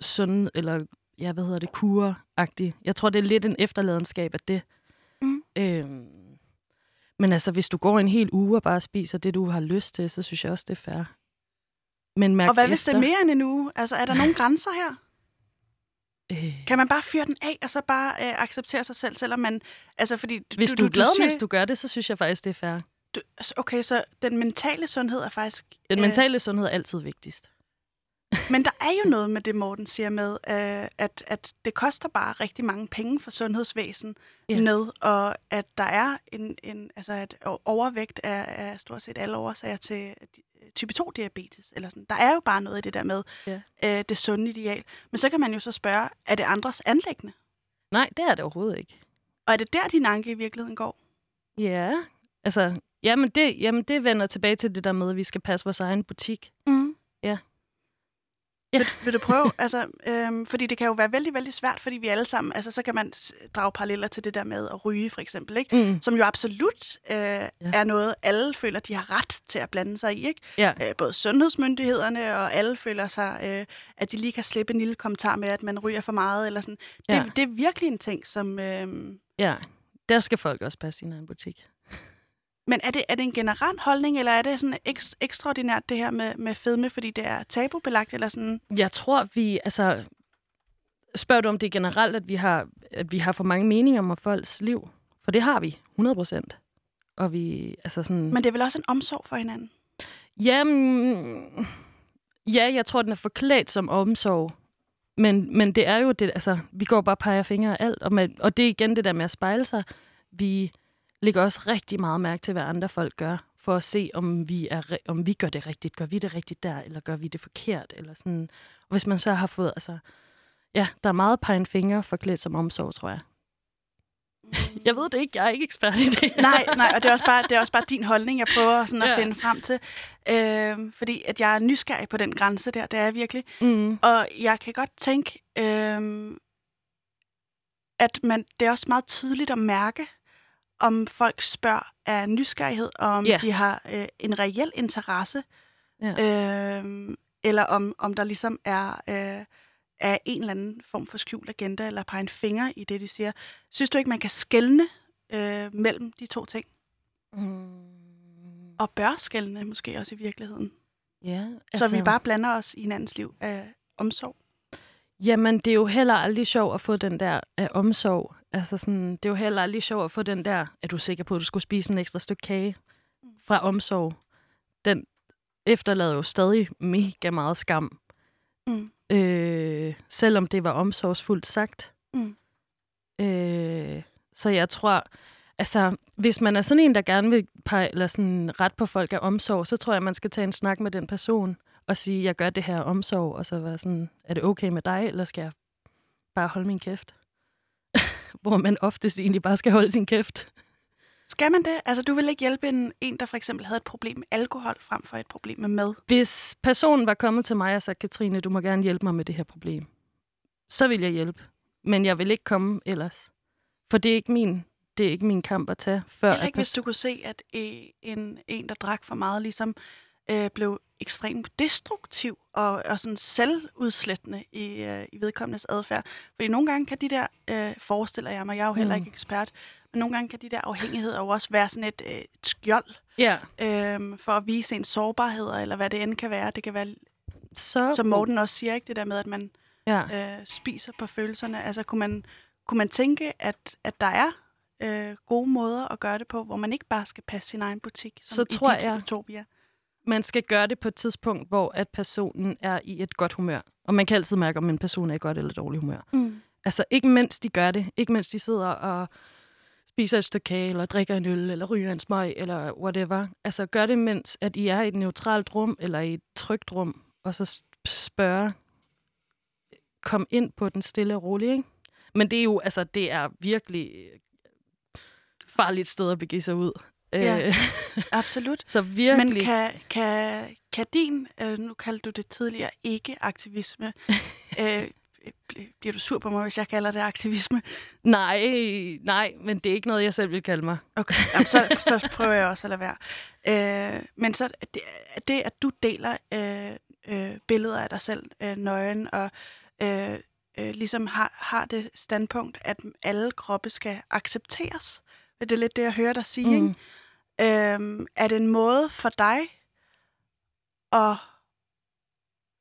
sunde, eller ja, hvad hedder det, kurer-agtige. Jeg tror, det er lidt en efterladenskab af det. Mm. Øhm, men altså, hvis du går en hel uge og bare spiser det, du har lyst til, så synes jeg også, det er fair. Men mærk og hvad hvis efter. det er mere end en uge? Altså, er der nogle grænser her? Øh. Kan man bare fyre den af, og så bare øh, acceptere sig selv, selvom man... Altså, fordi, Hvis du, du er glad, du mens du gør det, så synes jeg faktisk, det er fair. Du, altså, okay, så den mentale sundhed er faktisk... Den mentale øh, sundhed er altid vigtigst. Men der er jo noget med det, Morten siger med, øh, at, at det koster bare rigtig mange penge for sundhedsvæsen Ja. med, og at der er en, en altså at overvægt er, er stort set alle årsager til type 2-diabetes. Eller sådan. Der er jo bare noget i det der med Ja. øh, det sunde ideal. Men så kan man jo så spørge, er det andres anlæggende? Nej, det er det overhovedet ikke. Og er det der, din anke i virkeligheden går? Ja, altså, jamen det, jamen det vender tilbage til det der med, at vi skal passe vores egen butik. Mm. Ja. Ja. Vil, vil du prøve? altså, øhm, fordi det kan jo være vældig, vældig svært, fordi vi alle sammen, altså så kan man drage paralleller til det der med at ryge, for eksempel, ikke? Mm. som jo absolut øh, ja. er noget, alle føler, de har ret til at blande sig i. Ikke? Ja. Øh, både sundhedsmyndighederne og alle føler sig, øh, at de lige kan slippe en lille kommentar med, at man ryger for meget. Eller sådan. Det, Ja. det er virkelig en ting, som... Øh, Ja, der skal folk også passe sin egen butik. Men er det, er det en generel holdning, eller er det sådan ekstra, ekstraordinært det her med, med fedme, fordi det er tabubelagt? Eller sådan? Jeg tror, vi, altså, spørger du om det er generelt, at vi har, at vi har for mange meninger om folks liv? For det har vi, 100 procent. Og vi, altså sådan... Men det er vel også en omsorg for hinanden? Jamen, ja, jeg tror, den er forklædt som omsorg. Men, men det er jo det, altså, vi går bare og peger fingre af alt. Og, med, og det er igen det der med at spejle sig. Vi lægger også rigtig meget mærke til, hvad andre folk gør, for at se, om vi, er, om vi gør det rigtigt. Gør vi det rigtigt der, eller gør vi det forkert? Eller sådan. Og hvis man så har fået, altså, ja, der er meget pegen fingre forklædt som omsorg, tror jeg. Jeg ved det ikke, jeg er ikke ekspert i det. nej, nej, og det er også bare, det er også bare din holdning, jeg prøver sådan at Ja. finde frem til. Øh, fordi at jeg er nysgerrig på den grænse der, det er jeg virkelig. Mm. Og jeg kan godt tænke, øh, at man, det er også meget tydeligt at mærke, om folk spørger af nysgerrighed, og om Ja. de har øh, en reel interesse, Ja. øh, eller om, om der ligesom er, øh, er en eller anden form for skjult agenda, eller pege en finger i det, de siger. Synes du ikke, man kan skelne øh, mellem de to ting? Mm. Og bør skelne måske også i virkeligheden? Ja, Altså... Så vi bare blander os i hinandens liv af omsorg? Jamen, det er jo heller aldrig sjovt at få den der af omsorg. Altså sådan, det er jo heller aldrig sjovt at få den der, er du sikker på, at du skulle spise en ekstra stykke kage fra omsorg? Den efterlader jo stadig mega meget skam. Mm. Øh, selvom det var omsorgsfuldt sagt. Mm. Øh, så jeg tror, altså, hvis man er sådan en, der gerne vil pege, eller sådan ret på folk af omsorg, så tror jeg, man skal tage en snak med den person og sige, jeg gør det her omsorg, og så være sådan, er det okay med dig, eller skal jeg bare holde min kæft? Hvor man oftest egentlig bare skal holde sin kæft. Skal man det? Altså, du vil ikke hjælpe en, en, der for eksempel havde et problem med alkohol, frem for et problem med mad? Hvis personen var kommet til mig og sagt, Katrine, du må gerne hjælpe mig med det her problem, så vil jeg hjælpe. Men jeg vil ikke komme ellers. For det er ikke min, det er ikke min kamp at tage. Før Heller at ikke, hvis pers- du kunne se, at øh, en, en, der drak for meget, ligesom øh, blev ekstremt destruktiv og, og sådan selvudslættende i, øh, i vedkommendes adfærd. Fordi nogle gange kan de der, øh, forestiller jeg mig, jeg er jo heller Mm. ikke ekspert, men nogle gange kan de der afhængigheder jo også være sådan et, øh, et skjold Ja. øh, for at vise en sårbarheder, eller hvad det end kan være. Det kan være, så som Morten også siger, ikke det der med, at man Ja. øh, spiser på følelserne. Altså kunne man, kunne man tænke, at, at der er øh, gode måder at gøre det på, hvor man ikke bare skal passe sin egen butik, som Så i tror jeg- Utopia. Man skal gøre det på et tidspunkt, hvor at personen er i et godt humør. Og man kan altid mærke, om en person er i godt eller dårligt humør. Mm. Altså ikke mens de gør det. Ikke mens de sidder og spiser et stykke kage, eller drikker en øl, eller ryger en smøg, eller whatever. Altså gør det, mens at I er i et neutralt rum, eller i et trygt rum, og så spørge, kom ind på den stille og rolige, ikke? Men det er jo, altså, det er virkelig farligt sted at begive sig ud. Ja, Øh, absolut. så virkelig... Men kan, kan, kan din, øh, nu kaldte du det tidligere, ikke-aktivisme, øh, bl- bliver du sur på mig, hvis jeg kalder det aktivisme? Nej, nej, men det er ikke noget, jeg selv vil kalde mig. Okay, Jamen, så, så prøver jeg også at lade være. Øh, men så det, det, at du deler øh, øh, billeder af dig selv øh, nøgen, og øh, øh, ligesom har, har det standpunkt, at alle kroppe skal accepteres. Det er lidt det, jeg hører dig sige. Mm. Ikke? Øhm, er det en måde for dig at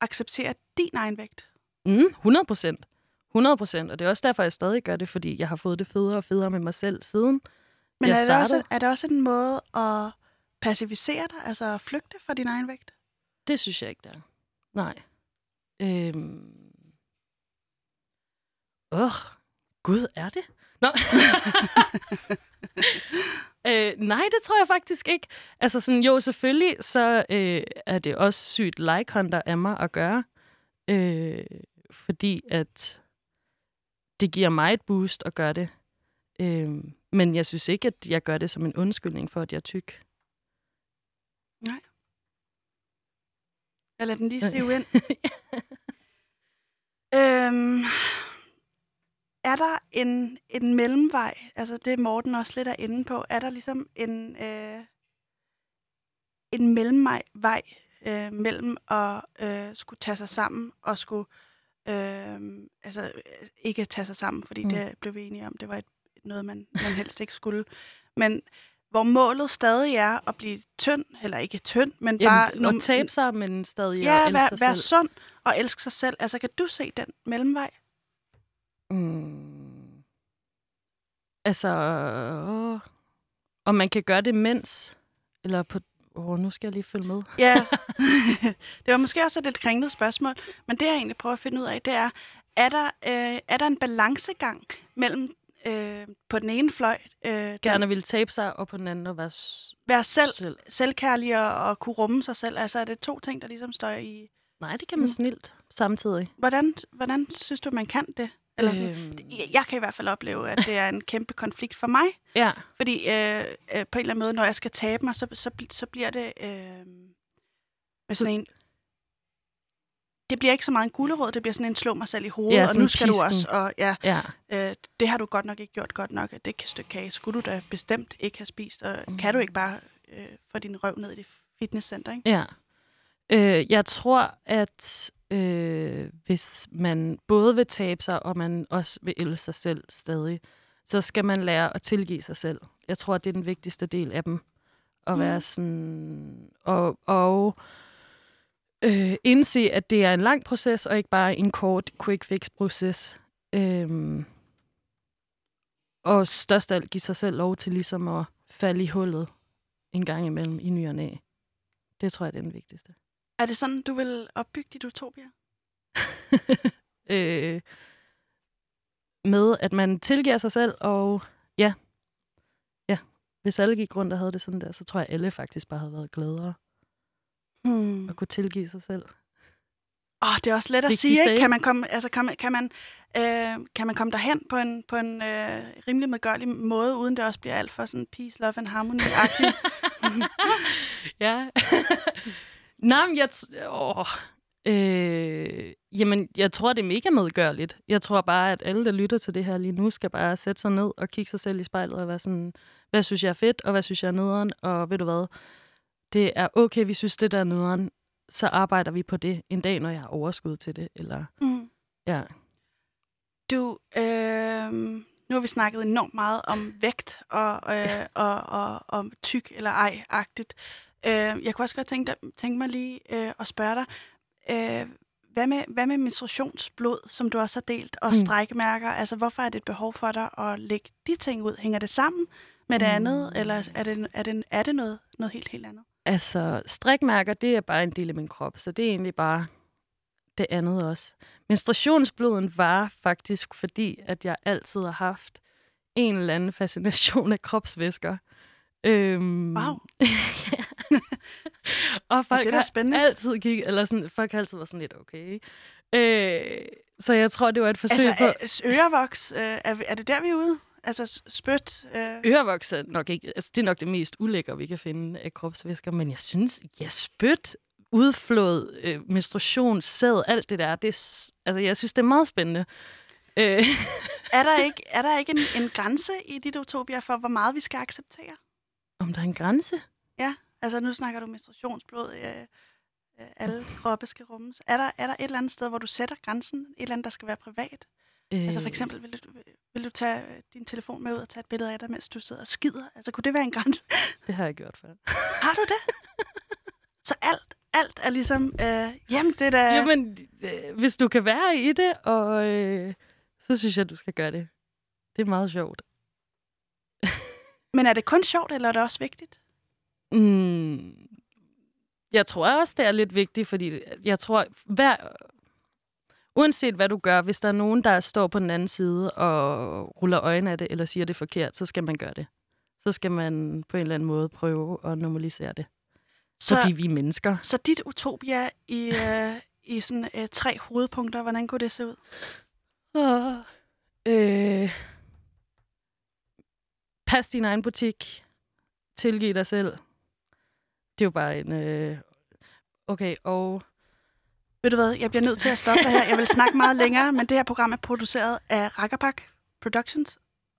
acceptere din egen vægt? Mm, 100 procent. 100 procent. Og det er også derfor, jeg stadig gør det, fordi jeg har fået det federe og federe med mig selv siden Men jeg er det, startede. også, er det også en måde at pacificere dig, altså at flygte fra din egen vægt? Det synes jeg ikke, det er. Nej. Øhm... Åh, Gud, er det? Nå. Øh, nej, det tror jeg faktisk ikke. Altså sådan, jo, selvfølgelig, så øh, er det også sygt like hunter af mig at gøre. Øh, fordi at det giver mig et boost at gøre det. Øh, men jeg synes ikke, at jeg gør det som en undskyldning for, at jeg er tyk. Nej. Jeg lader den lige sive ind. øhm, er der en, en mellemvej, altså det Morten også lidt er inde på, er der ligesom en, øh, en mellemvej vej, øh, mellem at øh, skulle tage sig sammen og skulle, øh, altså øh, ikke tage sig sammen, fordi mm. det blev vi enige om, det var et, noget, man, man helst ikke skulle, men hvor målet stadig er at blive tynd, eller ikke tynd, men Jamen, bare... Jamen, at tabe sig, men stadig ja, at elske være, sig være selv. sund og elske sig selv. Altså, kan du se den mellemvej? Mm. Altså, åh. og man kan gøre det mens, eller på... Åh, nu skal jeg lige følge med. Ja, det var måske også et lidt kringlet spørgsmål, men det jeg egentlig prøver at finde ud af, det er, er der, øh, er der en balancegang mellem øh, på den ene fløj... Øh, Gerne vil tabe sig, og på den anden at være... være selv, selv. selvkærlig og, og kunne rumme sig selv. Altså er det to ting, der ligesom står i... Nej, det kan man snilt samtidig. Hvordan, hvordan synes du, man kan det? Eller sådan, Øhm. jeg, kan i hvert fald opleve, at det er en kæmpe konflikt for mig. Ja. Fordi øh, øh, på en eller anden måde, når jeg skal tabe mig, så, så, så bliver det øh, med sådan en... Det bliver ikke så meget en gulerod, det bliver sådan en slå mig selv i hovedet, Ja, og nu skal du pisken. også, og ja, Ja. øh, det har du godt nok ikke gjort godt nok, det kan stykke kage, skulle du da bestemt ikke have spist, og mm. kan du ikke bare øh, få din røv ned i det fitnesscenter, ikke? Ja. Øh, jeg tror, at øh, hvis man både vil tabe sig, og man også vil elske sig selv stadig, så skal man lære at tilgive sig selv. Jeg tror, det er den vigtigste del af dem. At Mm. være sådan... Og, og øh, indse, at det er en lang proces, og ikke bare en kort quick fix proces. Øhm, og størst alt give sig selv lov til ligesom at falde i hullet en gang imellem i ny og næ. Det tror jeg, det er den vigtigste. Er det sådan, du vil opbygge dit utopia? øh, med, at man tilgiver sig selv, og ja, ja, hvis alle gik rundt og havde det sådan der, så tror jeg, alle faktisk bare havde været gladere Hmm. at kunne tilgive sig selv. Åh, det er også let at Vigtigste, sige, ikke? ikke? Kan man komme, altså, kan man, kan man, øh, kan man komme derhen på en, på en øh, rimelig medgørlig måde, uden det også bliver alt for sådan peace, love and harmony-agtigt? ja. Nej, men jeg... Åh, øh, jamen, jeg tror, det er mega medgørligt. Jeg tror bare, at alle, der lytter til det her lige nu, skal bare sætte sig ned og kigge sig selv i spejlet og være sådan, hvad synes jeg er fedt, og hvad synes jeg er nederen, og ved du hvad, det er okay, vi synes, det der er nederen, så arbejder vi på det en dag, når jeg har overskud til det, eller... Mm. Ja. Du, øh, nu har vi snakket enormt meget om vægt og, øh, og, og, og tyk eller ej-agtigt. Øh, jeg kunne også godt tænke, dig, tænke mig lige øh, at spørge dig, øh, hvad med, hvad med menstruationsblod, som du også har delt, og Mm. strækmærker? Altså, hvorfor er det et behov for dig at lægge de ting ud? Hænger det sammen med det andet, eller er det, er det, er det noget, noget helt, helt andet? Altså, strikmærker, det er bare en del af min krop, så det er egentlig bare det andet også. Menstruationsbloden var faktisk fordi, at jeg altid har haft en eller anden fascination af kropsvæsker. Øhm, Wow. og folk det er da har spændende. altid kigget, eller sådan, folk har altid været sådan lidt okay. Øh, så jeg tror, det var et forsøg Altså, på... altså ørevoks, øh, er, er det der, vi er ude? Altså, spyt? Øh. Ørevoks er nok ikke, altså det er nok det mest ulækre, vi kan finde af kropsvæsker, men jeg synes, ja, spyt, udflået, øh, menstruation, sæd, alt det der, det er, altså jeg synes, det er meget spændende. Øh, Er der ikke, er der ikke en, en grænse i dit utopia for, hvor meget vi skal acceptere? om der er en grænse? Ja, altså nu snakker du menstruationsblod, øh, øh, alle kroppe skal rummes. Er der, er der et eller andet sted, hvor du sætter grænsen? Et eller andet, der skal være privat? Øh. Altså for eksempel, vil du, vil du tage øh, din telefon med ud og tage et billede af dig, mens du sidder og skider? Altså kunne det være en grænse? Det har jeg gjort før. Har du det? Så alt, alt er ligesom, øh, jamen det er da... Jamen, øh, hvis du kan være i det, og øh, så synes jeg, du skal gøre det. Det er meget sjovt. Men er det kun sjovt, eller er det også vigtigt? Mm, jeg tror også, det er lidt vigtigt, fordi jeg tror, hver, uanset hvad du gør, hvis der er nogen, der står på den anden side og ruller øjnene af det, eller siger det forkert, så skal man gøre det. så skal man på en eller anden måde prøve at normalisere det. Så- Fordi vi er mennesker. Så dit utopia i, øh, i sådan øh, tre hovedpunkter, hvordan kunne det se ud? Uh, øh, pas din egen butik. Tilgiv dig selv. Det er jo bare en... Øh, okay, og... Ved du hvad, jeg bliver nødt til at stoppe dig her. Jeg vil snakke meget længere, men det her program er produceret af Rakkerpak Productions,